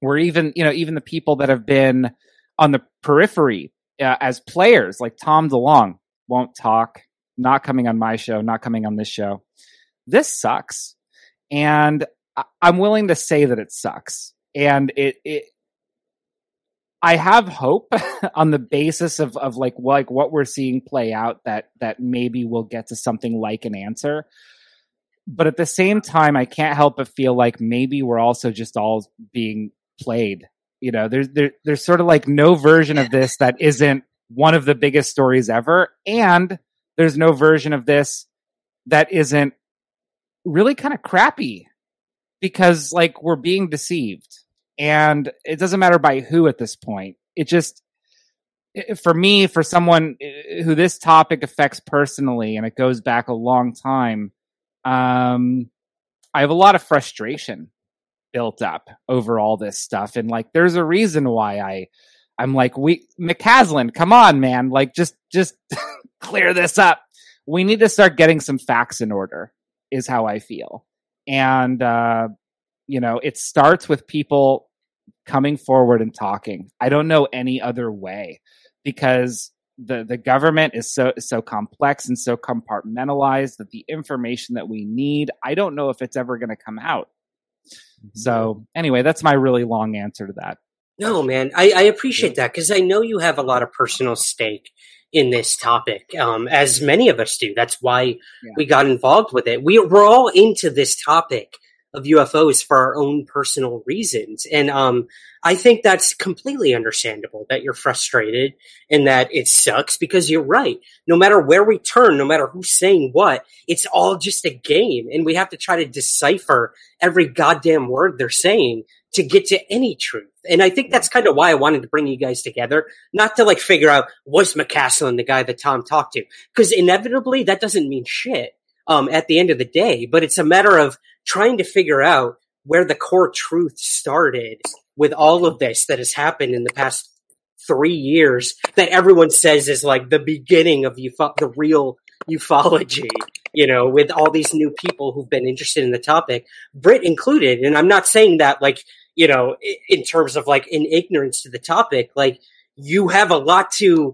where even you know even the people that have been on the periphery uh, as players, like Tom DeLonge won't talk. Not coming on my show. Not coming on this show. This sucks, and I- I'm willing to say that it sucks. And it it I have hope on the basis of of like like what we're seeing play out that that maybe we'll get to something like an answer. But at the same time, I can't help but feel like maybe we're also just all being played. You know, there's there, there's sort of like no version of this that isn't one of the biggest stories ever, and there's no version of this that isn't really kind of crappy because like we're being deceived. And it doesn't matter by who at this point. It just for me for someone who this topic affects personally and it goes back a long time um i have a lot of frustration built up over all this stuff. And like there's a reason why i i'm like we mccasland come on man. Like just just clear this up. We need to start getting some facts in order is how i feel. And uh you know it starts with people coming forward and talking. I don't know any other way because the the government is so so complex and so compartmentalized that the information that we need i don't know if it's ever going to come out so anyway that's my really long answer to that No, man, I, I appreciate that because I know you have a lot of personal stake in this topic, um, as many of us do. That's why we got involved with it. We, we're all into this topic of UFOs for our own personal reasons. And um, I think that's completely understandable that you're frustrated and that it sucks because you're right. No matter where we turn, no matter who's saying what, it's all just a game. And we have to try to decipher every goddamn word they're saying to get to any truth. And I think that's kind of why I wanted to bring you guys together, not to like figure out was McCasland the guy that Tom talked to? Because inevitably that doesn't mean shit um, at the end of the day, but it's a matter of trying to figure out where the core truth started with all of this that has happened in the past three years that everyone says is like the beginning of ufo- the real ufology, you know, with all these new people who've been interested in the topic, Brit included. And I'm not saying that like, you know, in terms of like in ignorance to the topic, like you have a lot to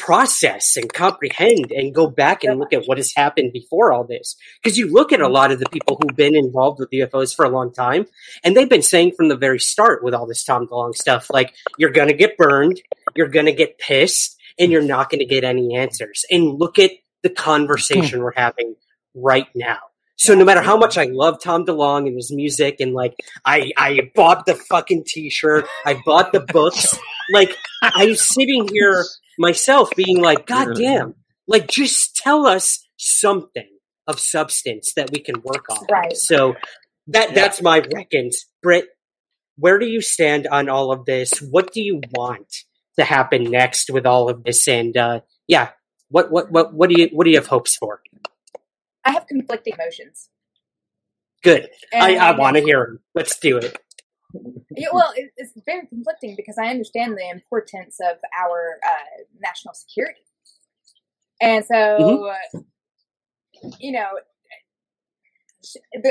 process and comprehend and go back and look at what has happened before all this. Because you look at a mm-hmm. lot of the people who've been involved with UFOs for a long time, and they've been saying from the very start with all this Tom DeLonge stuff, like, you're going to get burned, you're going to get pissed, and you're not going to get any answers. And look at the conversation mm-hmm. we're having right now. So no matter how much I love Tom DeLonge and his music, and like I, I bought the fucking T-shirt, I bought the books, like I'm sitting here myself being like, God damn, like just tell us something of substance that we can work on. Right. So that that's my reckons. Britt, where do you stand on all of this? What do you want to happen next with all of this? And uh, yeah, what what what what do you what do you have hopes for? I have conflicting emotions. Good. I, I want to hear 'em. Let's do it. Yeah, well, it, it's very conflicting because I understand the importance of our uh, national security, and so you know,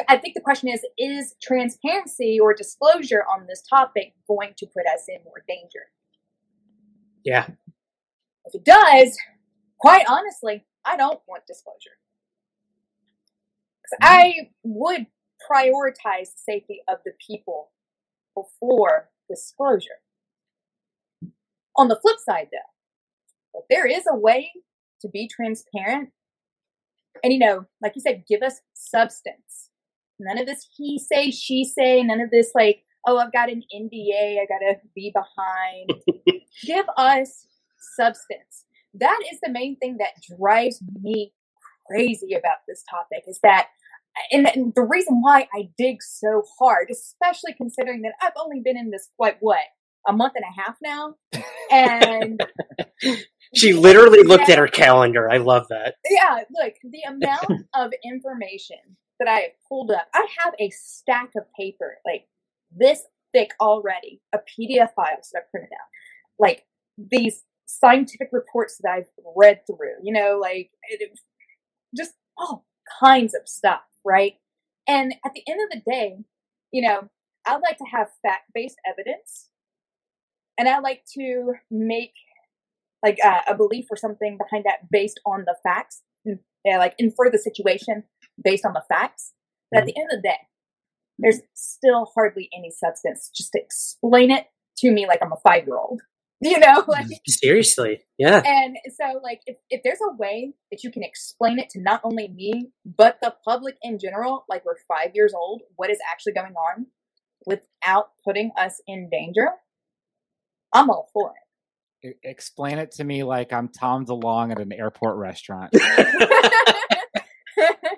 I think the question is: Is transparency or disclosure on this topic going to put us in more danger? Yeah. If it does, quite honestly, I don't want disclosure. I would prioritize the safety of the people before disclosure. On the flip side, though, if there is a way to be transparent, and you know, like you said, give us substance. None of this he say, she say, none of this like, oh, I've got an NDA, I gotta be behind. give us substance. That is the main thing that drives me crazy about this topic is that and, and the reason why I dig so hard, especially considering that I've only been in this like what a month and a half now, and She literally looked at her calendar. I love that. yeah, look, the amount of information that I have pulled up, I have a stack of paper like this thick already a PDF files that I've printed out. Like these scientific reports that I've read through, you know, like it, just all kinds of stuff, right? And at the end of the day, you know, I'd like to have fact based evidence and I like to make like uh, a belief or something behind that based on the facts, yeah, like infer the situation based on the facts. But at the end of the day, there's still hardly any substance. Just to explain it to me like I'm a five year old. You know, like seriously, yeah. And so, like, if, if there's a way that you can explain it to not only me but the public in general, like we're five years old, what is actually going on, without putting us in danger, I'm all for it. Explain it to me like I'm Tom DeLonge at an airport restaurant.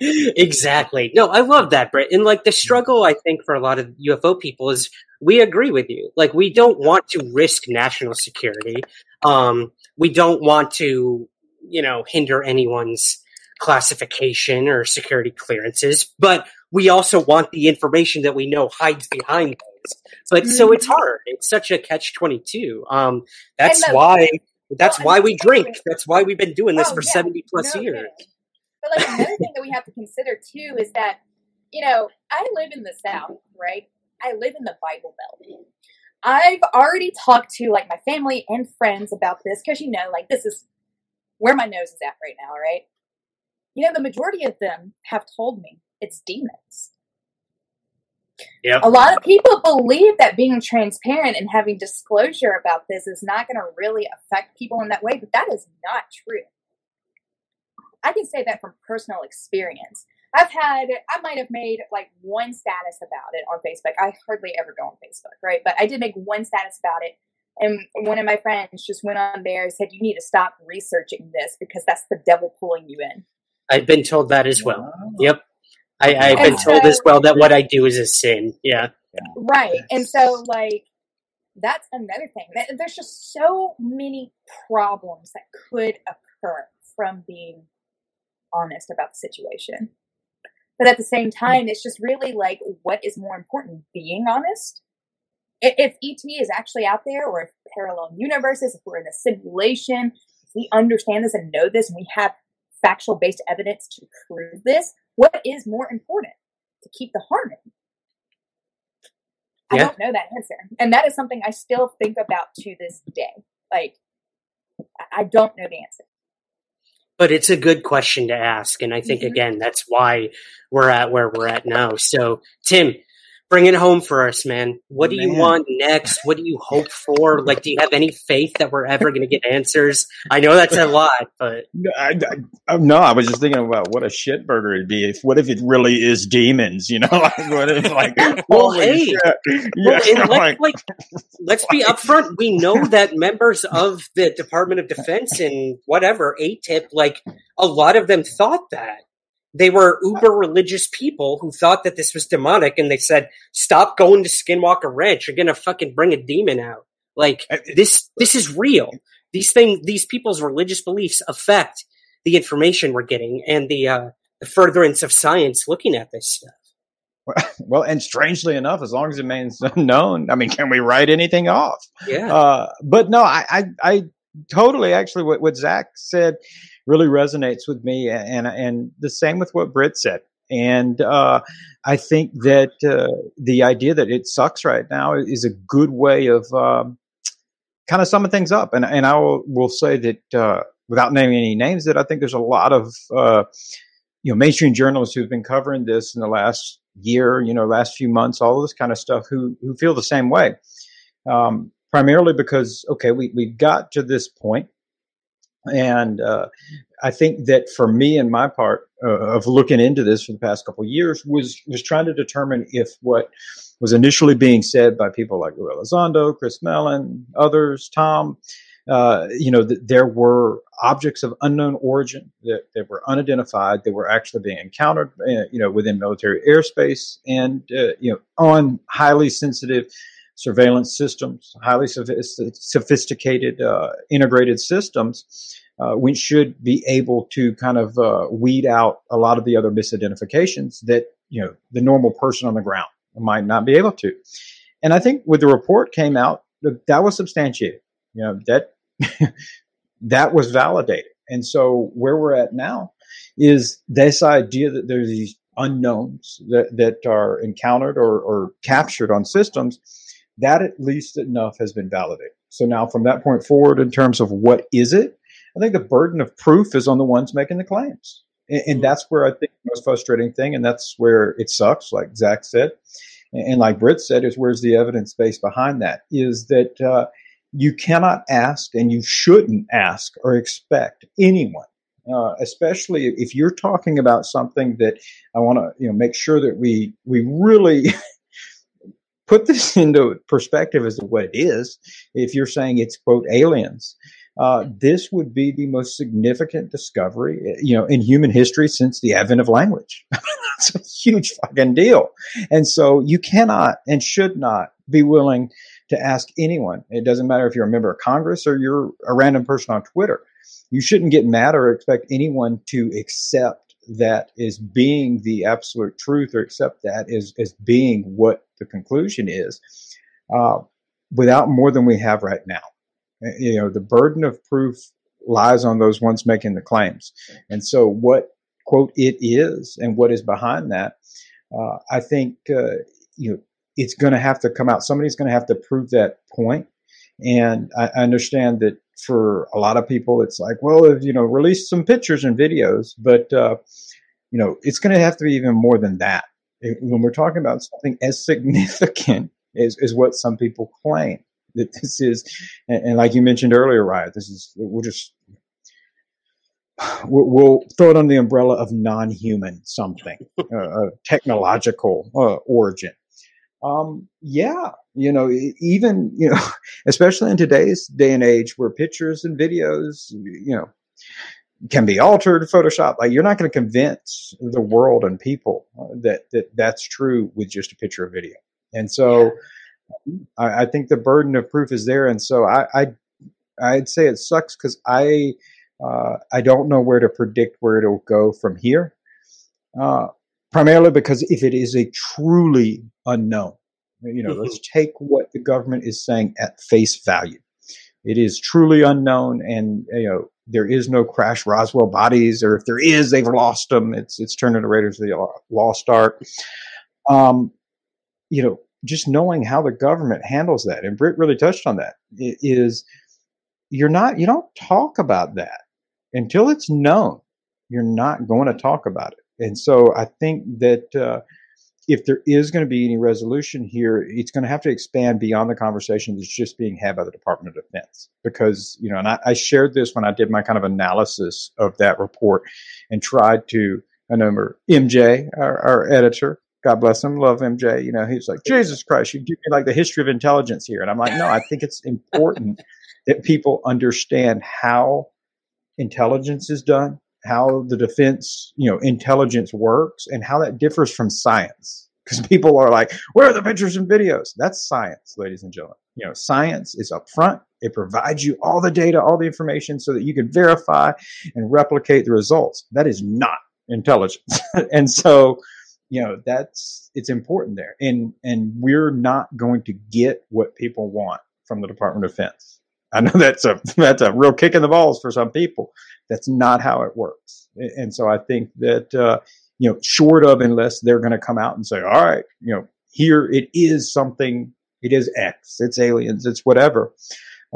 exactly. No, I love that, Britt. And like the struggle, I think, for a lot of UFO people is we agree with you. Like we don't want to risk national security. Um, we don't want to, you know, hinder anyone's classification or security clearances, but we also want the information that we know hides behind those. But so it's hard. It's such a catch twenty two. Um, that's why. That's Well, why we drink. That's why we've been doing this Oh, for yeah. seventy plus No years. kidding. But like another thing that we have to consider too is that, you know, I live in the South, right? I live in the Bible Belt. I've already talked to like my family and friends about this because you know, like this is where my nose is at right now, right? You know, the majority of them have told me it's demons. Yep. A lot of people believe that being transparent and having disclosure about this is not going to really affect people in that way, but that is not true. I can say that from personal experience. I've had, I might have made like one status about it on Facebook. I hardly ever go on Facebook, right? But I did make one status about it. And one of my friends just went on there and said, You need to stop researching this because that's the devil pulling you in. I've been told that as well. Yep. I, I've been And told so- as well that what I do is a sin. Yeah. Right. And so, like, that's another thing. Th- There's just so many problems that could occur from being honest about the situation. But at the same time, it's just really like, what is more important? Being honest? If ET is actually out there, or if parallel universes, if we're in a simulation, if we understand this and know this, and we have factual based evidence to prove this, what is more important? To keep the harmony. I Yeah. don't know that answer. And that is something I still think about to this day. Like, I don't know the answer. But it's a good question to ask. And I think, Mhm. again, that's why we're at where we're at now. So, Tim, bring it home for us, man. What do you oh, want next? What do you hope for? Like, do you have any faith that we're ever going to get answers? I know that's a lot, but No, I, I, no, I was just thinking about what a shit burger it'd be. If what if it really is demons? You know, like what if like Well, hey. shit. Well, Yeah, and like, let's, like, let's be upfront. We know that members of the Department of Defense and whatever AATIP, like a lot of them thought that they were uber religious people who thought that this was demonic, and they said, "Stop going to Skinwalker Ranch. You're gonna fucking bring a demon out." Like this, this is real. These thing, these people's religious beliefs affect the information we're getting and the uh, the furtherance of science looking at this stuff. well, and strangely enough, as long as it remains unknown, I mean, can we write anything off? Yeah. Uh, but no, I, I, I totally actually what, what Zach said really resonates with me, and and the same with what Britt said. And uh, I think that uh, the idea that it sucks right now is a good way of um, kind of summing things up. And and I will, will say that uh, without naming any names, that I think there's a lot of uh, you know mainstream journalists who've been covering this in the last year, you know, last few months, all this kind of stuff, who who feel the same way. Um, primarily because okay, we we got to this point, and uh, I think that for me and my part uh, of looking into this for the past couple years was was trying to determine if what was initially being said by people like Lou Elizondo, Chris Mellon, others, Tom, uh, you know, that there were objects of unknown origin that, that were unidentified that were actually being encountered, uh, you know, within military airspace and, uh, you know, on highly sensitive surveillance systems, highly sophisticated uh, integrated systems, uh, which should be able to kind of uh, weed out a lot of the other misidentifications that, you know, the normal person on the ground might not be able to. and I think when the report came out, that was substantiated. You know that that was validated. And so where we're at now is this idea that there's these unknowns that, that are encountered or, or captured on systems, that at least enough has been validated. So now from that point forward, in terms of what is it, I think the burden of proof is on the ones making the claims. And, and that's where I think the most frustrating thing, and that's where it sucks, like Zach said, and, and like Britt said, is where's the evidence base behind that? Is that uh, you cannot ask and you shouldn't ask or expect anyone uh, especially if you're talking about something that I want to you know make sure that we we really put this into perspective as to what it is. If you're saying it's quote aliens, uh, this would be the most significant discovery you know in human history since the advent of language. It's a huge fucking deal, and so you cannot and should not be willing to ask anyone. It doesn't matter if you're a member of Congress or you're a random person on Twitter you shouldn't get mad or expect anyone to accept that as being the absolute truth or accept that as, as being what the conclusion is uh, without more than we have right now. Uh, you know, the burden of proof lies on those ones making the claims. And so, what, quote, it is and what is behind that, uh, I think, uh, you know, it's going to have to come out. Somebody's going to have to prove that point. And I understand that for a lot of people, it's like, well, if, you know, release some pictures and videos, but, uh, you know, it's going to have to be even more than that. When we're talking about something as significant as, as what some people claim that this is, and, and like you mentioned earlier, Ryan, this is, we'll just, we'll, we'll throw it under the umbrella of non-human something, uh, technological uh, origin. Um, yeah, you know, even, you know, especially in today's day and age where pictures and videos, you know, can be altered, Photoshop. Like you're not going to convince the world and people that, that that's true with just a picture or video. And so yeah. I, I, think the burden of proof is there. And so I, I I'd say it sucks because I, uh, I don't know where to predict where it'll go from here. Uh, primarily because if it is a truly unknown, you know, let's mm-hmm. take what the government is saying at face value. It is truly unknown, and you know there is no crash Roswell bodies, or if there is, they've lost them. It's it's turned into Raiders of the Lost Ark. Um, you know, just knowing how the government handles that, and Britt really touched on that, is you're not you don't talk about that until it's known. You're not going to talk about it. And so I think that uh, if there is going to be any resolution here, it's going to have to expand beyond the conversation that's just being had by the Department of Defense. Because, you know, and I, I shared this when I did my kind of analysis of that report and tried to, I know MJ, our, our editor, God bless him, love MJ. You know, he's like, Jesus Christ, you give me like the history of intelligence here. And I'm like, no, I think it's important that people understand how intelligence is done, how the defense, you know, intelligence works and how that differs from science. Because people are like, where are the pictures and videos? That's science, ladies and gentlemen. You know, science is upfront. It provides you all the data, all the information so that you can verify and replicate the results. That is not intelligence. and so, you know, that's, it's important there. And, and we're not going to get what people want from the Department of Defense. I know that's a, that's a real kick in the balls for some people, that's not how it works. And so I think that, uh, you know, short of unless they're going to come out and say, all right, you know, here it is something, it is X, it's aliens, it's whatever,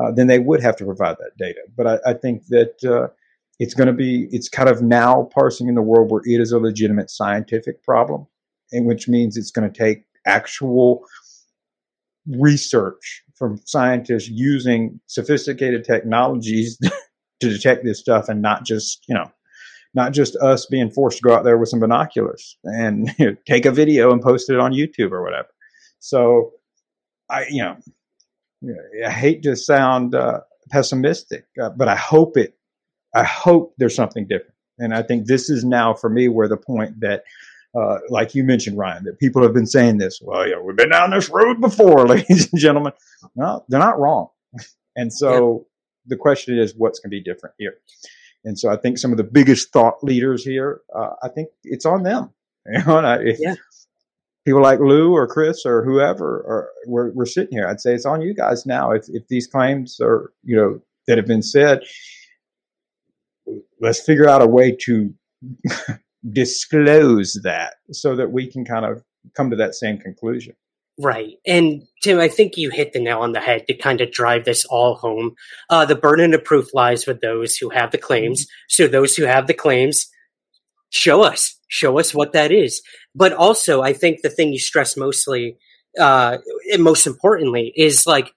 uh, then they would have to provide that data. But I, I think that uh, it's going to be, it's kind of now parsing in the world where it is a legitimate scientific problem, and which means it's going to take actual research from scientists using sophisticated technologies to detect this stuff and not just, you know, not just us being forced to go out there with some binoculars and you know, take a video and post it on YouTube or whatever. So I, you know, I hate to sound uh, pessimistic, uh, but I hope it, I hope there's something different. And I think this is now for me where the point that, uh, like you mentioned, Ryan, that people have been saying this. Well, yeah, we've been down this road before, ladies and gentlemen. No, they're not wrong. And so the question is what's going to be different here. And so I think some of the biggest thought leaders here, uh, I think it's on them. You know, if, yeah. people like Lou or Chris or whoever or we're, we're sitting here. I'd say it's on you guys now. If if these claims are you know that have been said, let's figure out a way to disclose that so that we can kind of come to that same conclusion. Right. And Tim, I think you hit the nail on the head to kind of drive this all home. Uh, the burden of proof lies with those who have the claims. So those who have the claims, show us, show us what that is. But also, I think the thing you stress mostly, uh, and most importantly is like,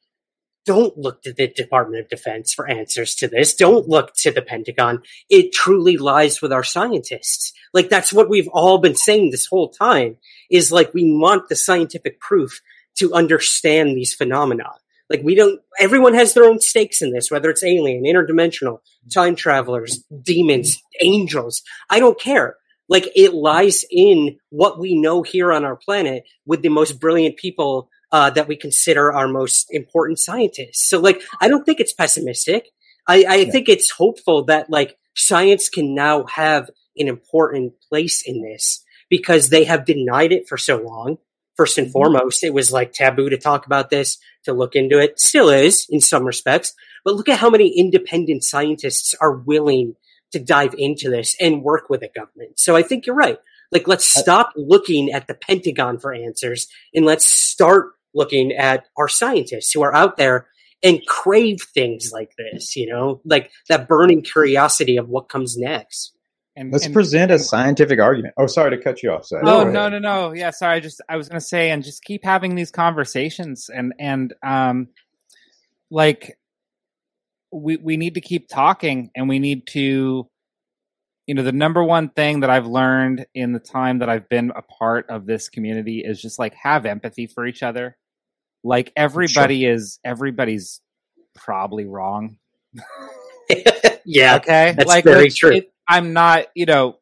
don't look to the Department of Defense for answers to this. Don't look to the Pentagon. It truly lies with our scientists. Like that's what we've all been saying this whole time is like we want the scientific proof to understand these phenomena. Like we don't, everyone has their own stakes in this, whether it's alien, interdimensional, time travelers, demons, angels. I don't care. Like it lies in what we know here on our planet with the most brilliant people uh, that we consider our most important scientists. So like, I don't think it's pessimistic. I, I yeah. think it's hopeful that like science can now have an important place in this because they have denied it for so long. First and mm-hmm. foremost, it was like taboo to talk about this, to look into it. Still is in some respects, but look at how many independent scientists are willing to dive into this and work with the government. So I think you're right. Like, let's stop looking at the Pentagon for answers and let's start looking at our scientists who are out there and crave things like this, you know, like that burning curiosity of what comes next. And, Let's and, present a scientific argument. Oh, sorry to cut you off. Sorry. Oh no, no, no. Yeah, sorry. I just I was going to say, and just keep having these conversations, and and um, like we we need to keep talking, and we need to, you know, the number one thing that I've learned in the time that I've been a part of this community is just like have empathy for each other like everybody sure. is everybody's probably wrong. yeah. Okay. That's like, very true. It, I'm not, you know,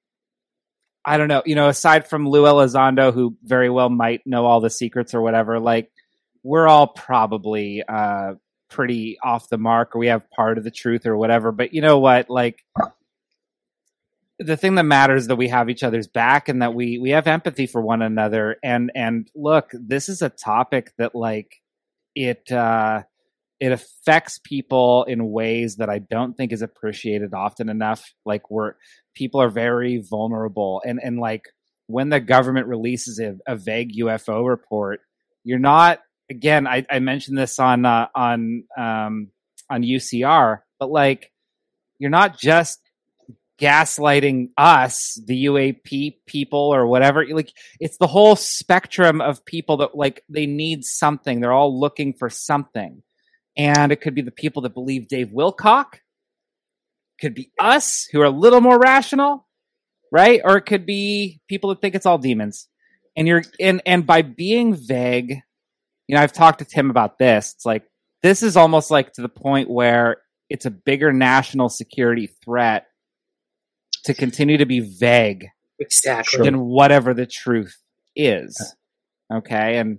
I don't know, you know, aside from Lou Elizondo, who very well might know all the secrets or whatever, like we're all probably uh pretty off the mark or we have part of the truth or whatever. But you know what? Like the thing that matters that we have each other's back and that we we have empathy for one another. And and look this is a topic that like it uh it affects people in ways that I don't think is appreciated often enough. Like we're people are very vulnerable. And and like when the government releases a, a vague UFO report you're not again I, I mentioned this on uh, on um on UCR but like you're not just gaslighting us, the UAP people or whatever. Like it's the whole spectrum of people that like they need something. They're all looking for something. And it could be the people that believe Dave Wilcock. Could be us who are a little more rational, right? Or it could be people that think it's all demons. And you're and and by being vague, you know, I've talked to Tim about this. It's like this is almost like to the point where it's a bigger national security threat to continue to be vague exactly than whatever the truth is. Okay, and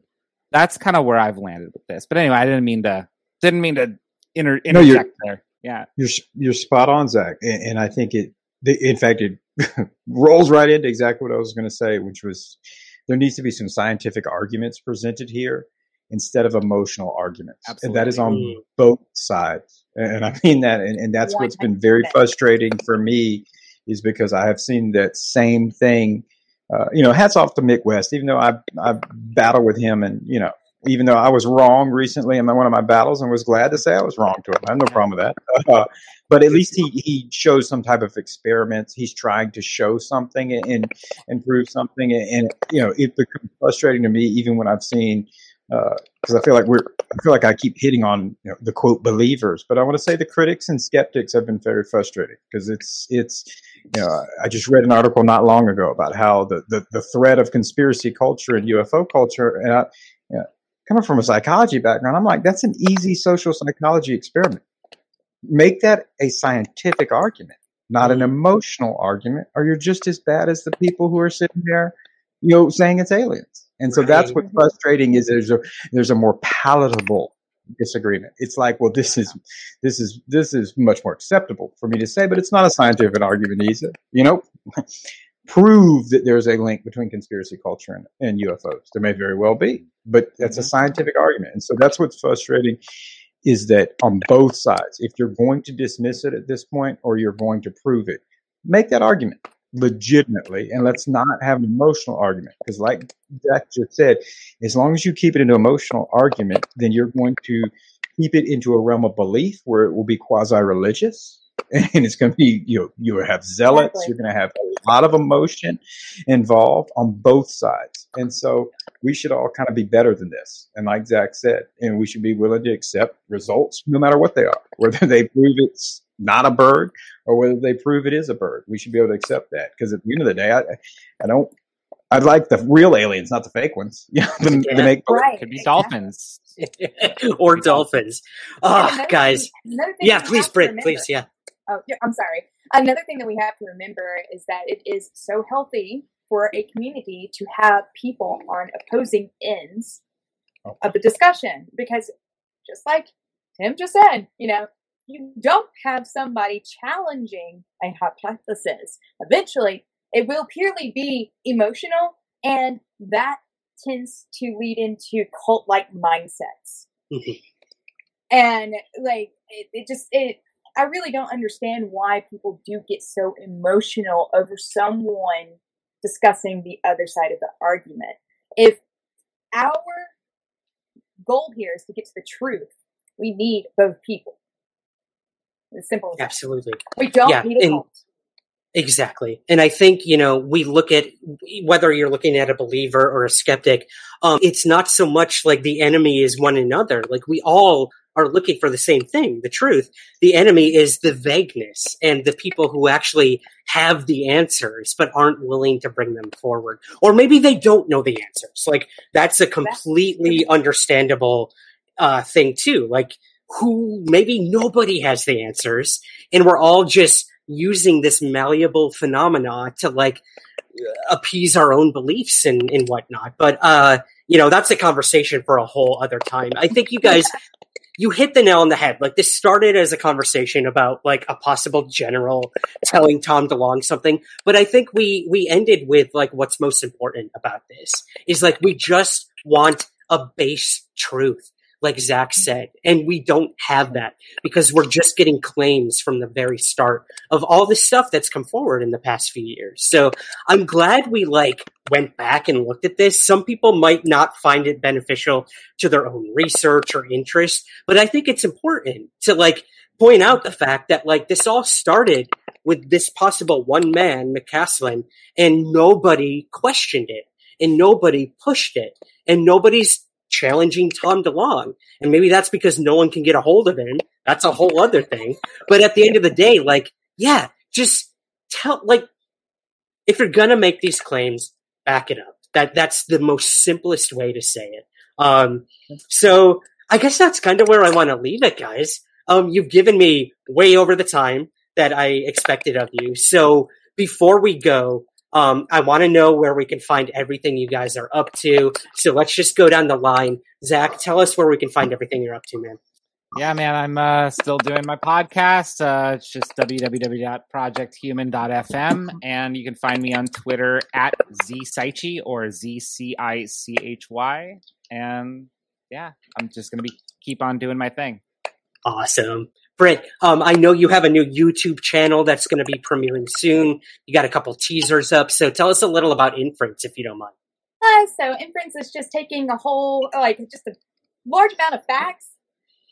that's kind of where I've landed with this. But anyway, I didn't mean to didn't mean to inter- interject no, there. Yeah, you're you're spot on, Zach, and, and I think it. In fact, it rolls right into exactly what I was going to say, which was there needs to be some scientific arguments presented here instead of emotional arguments. Absolutely. And that is on both sides. And I mean that. And, and that's what's been very frustrating for me is because I have seen that same thing. Uh, you know, hats off to Mick West, even though I I battle with him, and you know, even though I was wrong recently in one of my battles, and was glad to say I was wrong to him. I have no problem with that. Uh, but at least he he shows some type of experiments. He's trying to show something and and prove something, and, and you know, it becomes frustrating to me even when I've seen because uh, I feel like we're I feel like I keep hitting on you know, the quote believers, but I want to say the critics and skeptics have been very frustrating because it's it's you know I just read an article not long ago about how the the, the threat of conspiracy culture and UFO culture and I, you know, coming from a psychology background, I'm like that's an easy social psychology experiment. Make that a scientific argument, not an mm-hmm. emotional argument, or you're just as bad as the people who are sitting there, you know, saying it's aliens. And so right. that's what's frustrating is there's a there's a more palatable disagreement. It's like, well, this is this is this is much more acceptable for me to say, but it's not a scientific argument either. You know, prove that there's a link between conspiracy culture and, and UFOs. There may very well be, but that's a mm-hmm. scientific argument. And so that's what's frustrating is that on both sides, if you're going to dismiss it at this point or you're going to prove it, make that argument legitimately and let's not have an emotional argument because like Zach just said, as long as you keep it into emotional argument, then you're going to keep it into a realm of belief where it will be quasi-religious and it's going to be you know you have zealots Exactly. you're going to have a lot of emotion involved on both sides and so we should all kind of be better than this and like zach said and we should be willing to accept results no matter what they are whether they prove it's not a bird or whether they prove it is a bird we should be able to accept that because at the end of the day i, I don't I'd like the real aliens, not the fake ones. Yeah, the, the make Right. Could be dolphins. or dolphins. And another guys. thing- thing Yeah, please, have Britt, please, yeah. Oh, yeah, I'm sorry. Another thing that we have to remember is that it is so healthy for a community to have people on opposing ends oh. of the discussion because just like Tim just said, you know, you don't have somebody challenging a hypothesis. Eventually, it will purely be emotional, and that tends to lead into cult like mindsets mm-hmm. and like it, it just it i really don't understand why people do get so emotional over someone discussing the other side of the argument. If our goal here is to get to the truth we need both people as simple as that. Absolutely. we don't Yeah, need and- cult Exactly. And I think, you know, we look at whether you're looking at a believer or a skeptic, um, it's not so much like the enemy is one another. Like we all are looking for the same thing, the truth. The enemy is the vagueness and the people who actually have the answers but aren't willing to bring them forward. Or maybe they don't know the answers. Like that's a completely understandable uh, thing too. Like who maybe nobody has the answers and we're all just using this malleable phenomena to like appease our own beliefs and, and whatnot. But uh, you know, that's a conversation for a whole other time. I think you guys you hit the nail on the head. Like this started as a conversation about like a possible general telling Tom DeLonge something, but I think we we ended with like what's most important about this is like we just want a base truth, like Zach said, and we don't have that because we're just getting claims from the very start of all this stuff that's come forward in the past few years. So I'm glad we like went back and looked at this. Some people might not find it beneficial to their own research or interest, but I think it's important to like point out the fact that like this all started with this possible one man, McCasland, and nobody questioned it and nobody pushed it and nobody's challenging Tom DeLonge. And maybe that's because no one can get a hold of him. That's a whole other thing. But at the end of the day, like, yeah, just tell, like, if you're gonna make these claims, back it up. That that's the most simplest way to say it. Um, so I guess that's kind of where I want to leave it, guys. Um, you've given me way over the time that I expected of you. So before we go, um, I want to know where we can find everything you guys are up to. So let's just go down the line. Zach, tell us where we can find everything you're up to, man. Yeah, man, I'm uh, still doing my podcast. Uh, it's just www.projecthuman.fm. And you can find me on Twitter at ZCichy or Z C I C H Y. And yeah, I'm just going to be keep on doing my thing. Awesome. Britt, um, I know you have a new YouTube channel that's going to be premiering soon. You got a couple teasers up. So tell us a little about Inference, if you don't mind. Uh, so inference is just taking a whole, like, just a large amount of facts,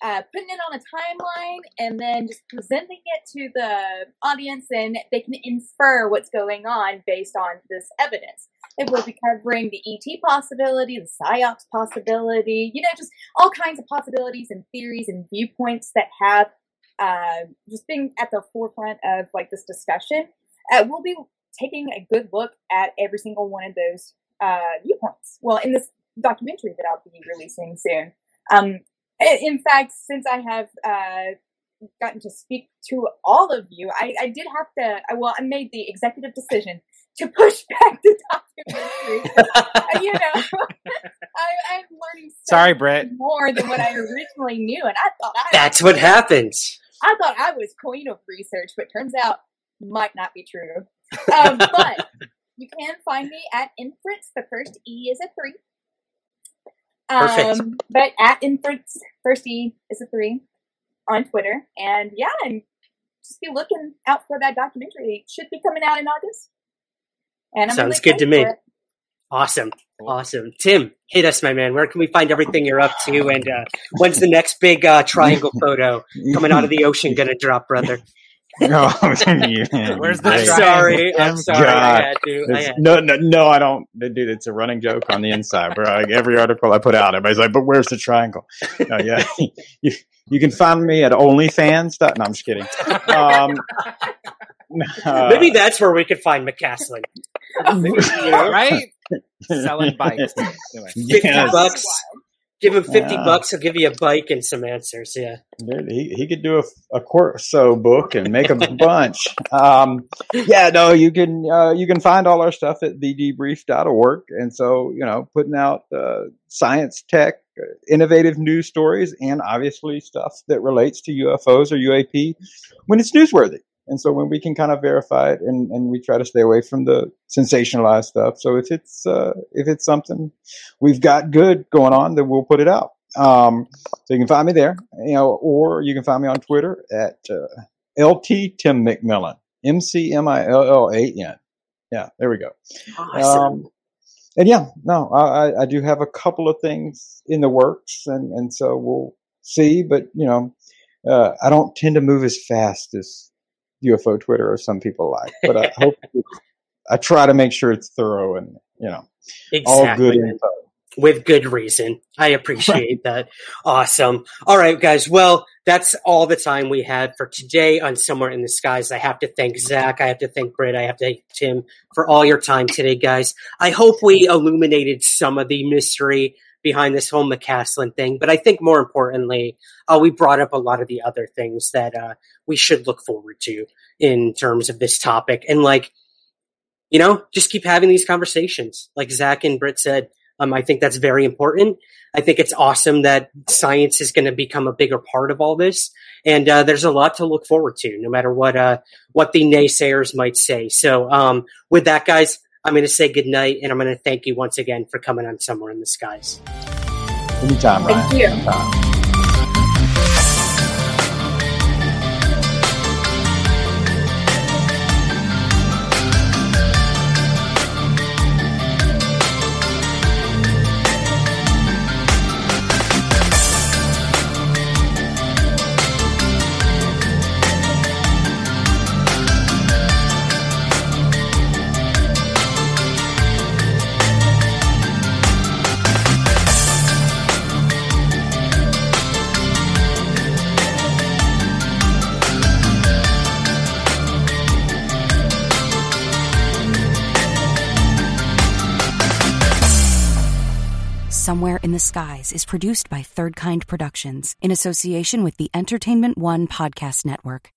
uh, putting it on a timeline, and then just presenting it to the audience, and they can infer what's going on based on this evidence. It will be covering the ET possibility, the PSYOPs possibility, you know, just all kinds of possibilities and theories and viewpoints that have uh, just being at the forefront of like this discussion. Uh, we'll be taking a good look at every single one of those uh, viewpoints. Well, in this documentary that I'll be releasing soon. Um, in fact, since I have uh, gotten to speak to all of you, I, I did have to. I, well, I made the executive decision to push back the documentary. uh, you know, I, I'm learning so Sorry, Brett. More than what I originally knew, and I thought I That's what happens. I thought I was queen of research, but turns out might not be true. Um, but you can find me at Inference. The first E is a three. Perfect. Um, but at Inference, first E is a three on Twitter. And yeah, and just be looking out for that documentary. It should be coming out in August. And I'm Sounds really good to me. it. Awesome. Awesome. Tim, hit us, my man. Where can we find everything you're up to? And uh, when's the next big uh, triangle photo coming out of the ocean going to drop, brother? No, Where's Where's the I'm sorry. I'm sorry. I had to. I had no, no, no, I don't, dude. It's a running joke on the inside, bro. Like every article I put out, everybody's like, "But where's the triangle?" No, yeah, you, you can find me at OnlyFans. No, I'm just kidding. Um, uh, Maybe that's where we could find McCasland. You know? right? Selling bikes. Anyway. 50 bucks. Give him 50 Yeah. bucks. He'll give you a bike and some answers. Yeah. Dude, he, he could do a, a Corso book and make a bunch. Um, yeah, no, you can uh, you can find all our stuff at thedebrief.org. And so, you know, putting out uh, science, tech, uh, innovative news stories, and obviously stuff that relates to UFOs or UAP when it's newsworthy. And so when we can kind of verify it, and, and we try to stay away from the sensationalized stuff. So if it's uh, if it's something we've got good going on, then we'll put it out. Um, so you can find me there, you know, or you can find me on Twitter at uh, LT Tim McMillan, M C M I L L A N. Yeah, there we go. Awesome. Um, and yeah, no, I, I- I do have a couple of things in the works, and, and so we'll see. But you know, uh, I don't tend to move as fast as UFO Twitter or some people like. But I hope I try to make sure it's thorough and you know all good info. with good reason. I appreciate that. Awesome. All right, guys. Well, that's all the time we had for today on Somewhere in the Skies. I have to thank Zach. I have to thank Britt. I have to thank Tim for all your time today, guys. I hope we illuminated some of the mystery behind this whole McCasland thing, but I think more importantly, uh, we brought up a lot of the other things that uh, we should look forward to in terms of this topic. And like, you know, just keep having these conversations. Like Zach and Britt said, um, I think that's very important. I think it's awesome that science is going to become a bigger part of all this, and uh, there's a lot to look forward to, no matter what uh, what the naysayers might say. So, um, with that, guys, I'm going to say good night, and I'm going to thank you once again for coming on Somewhere in the Skies. Anytime, Ryan. Thank you. Anytime. In the Skies is produced by Third Kind Productions in association with the Entertainment One Podcast Network.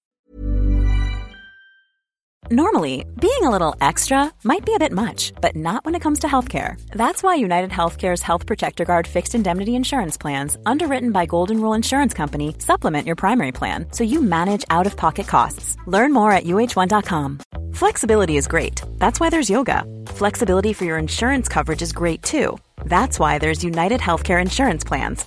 Normally, being a little extra might be a bit much, but not when it comes to healthcare. That's why United Healthcare's Health Protector Guard fixed indemnity insurance plans, underwritten by Golden Rule Insurance Company, supplement your primary plan so you manage out of pocket costs. Learn more at uh1.com. Flexibility is great. That's why there's yoga. Flexibility for your insurance coverage is great too. That's why there's United Healthcare Insurance Plans.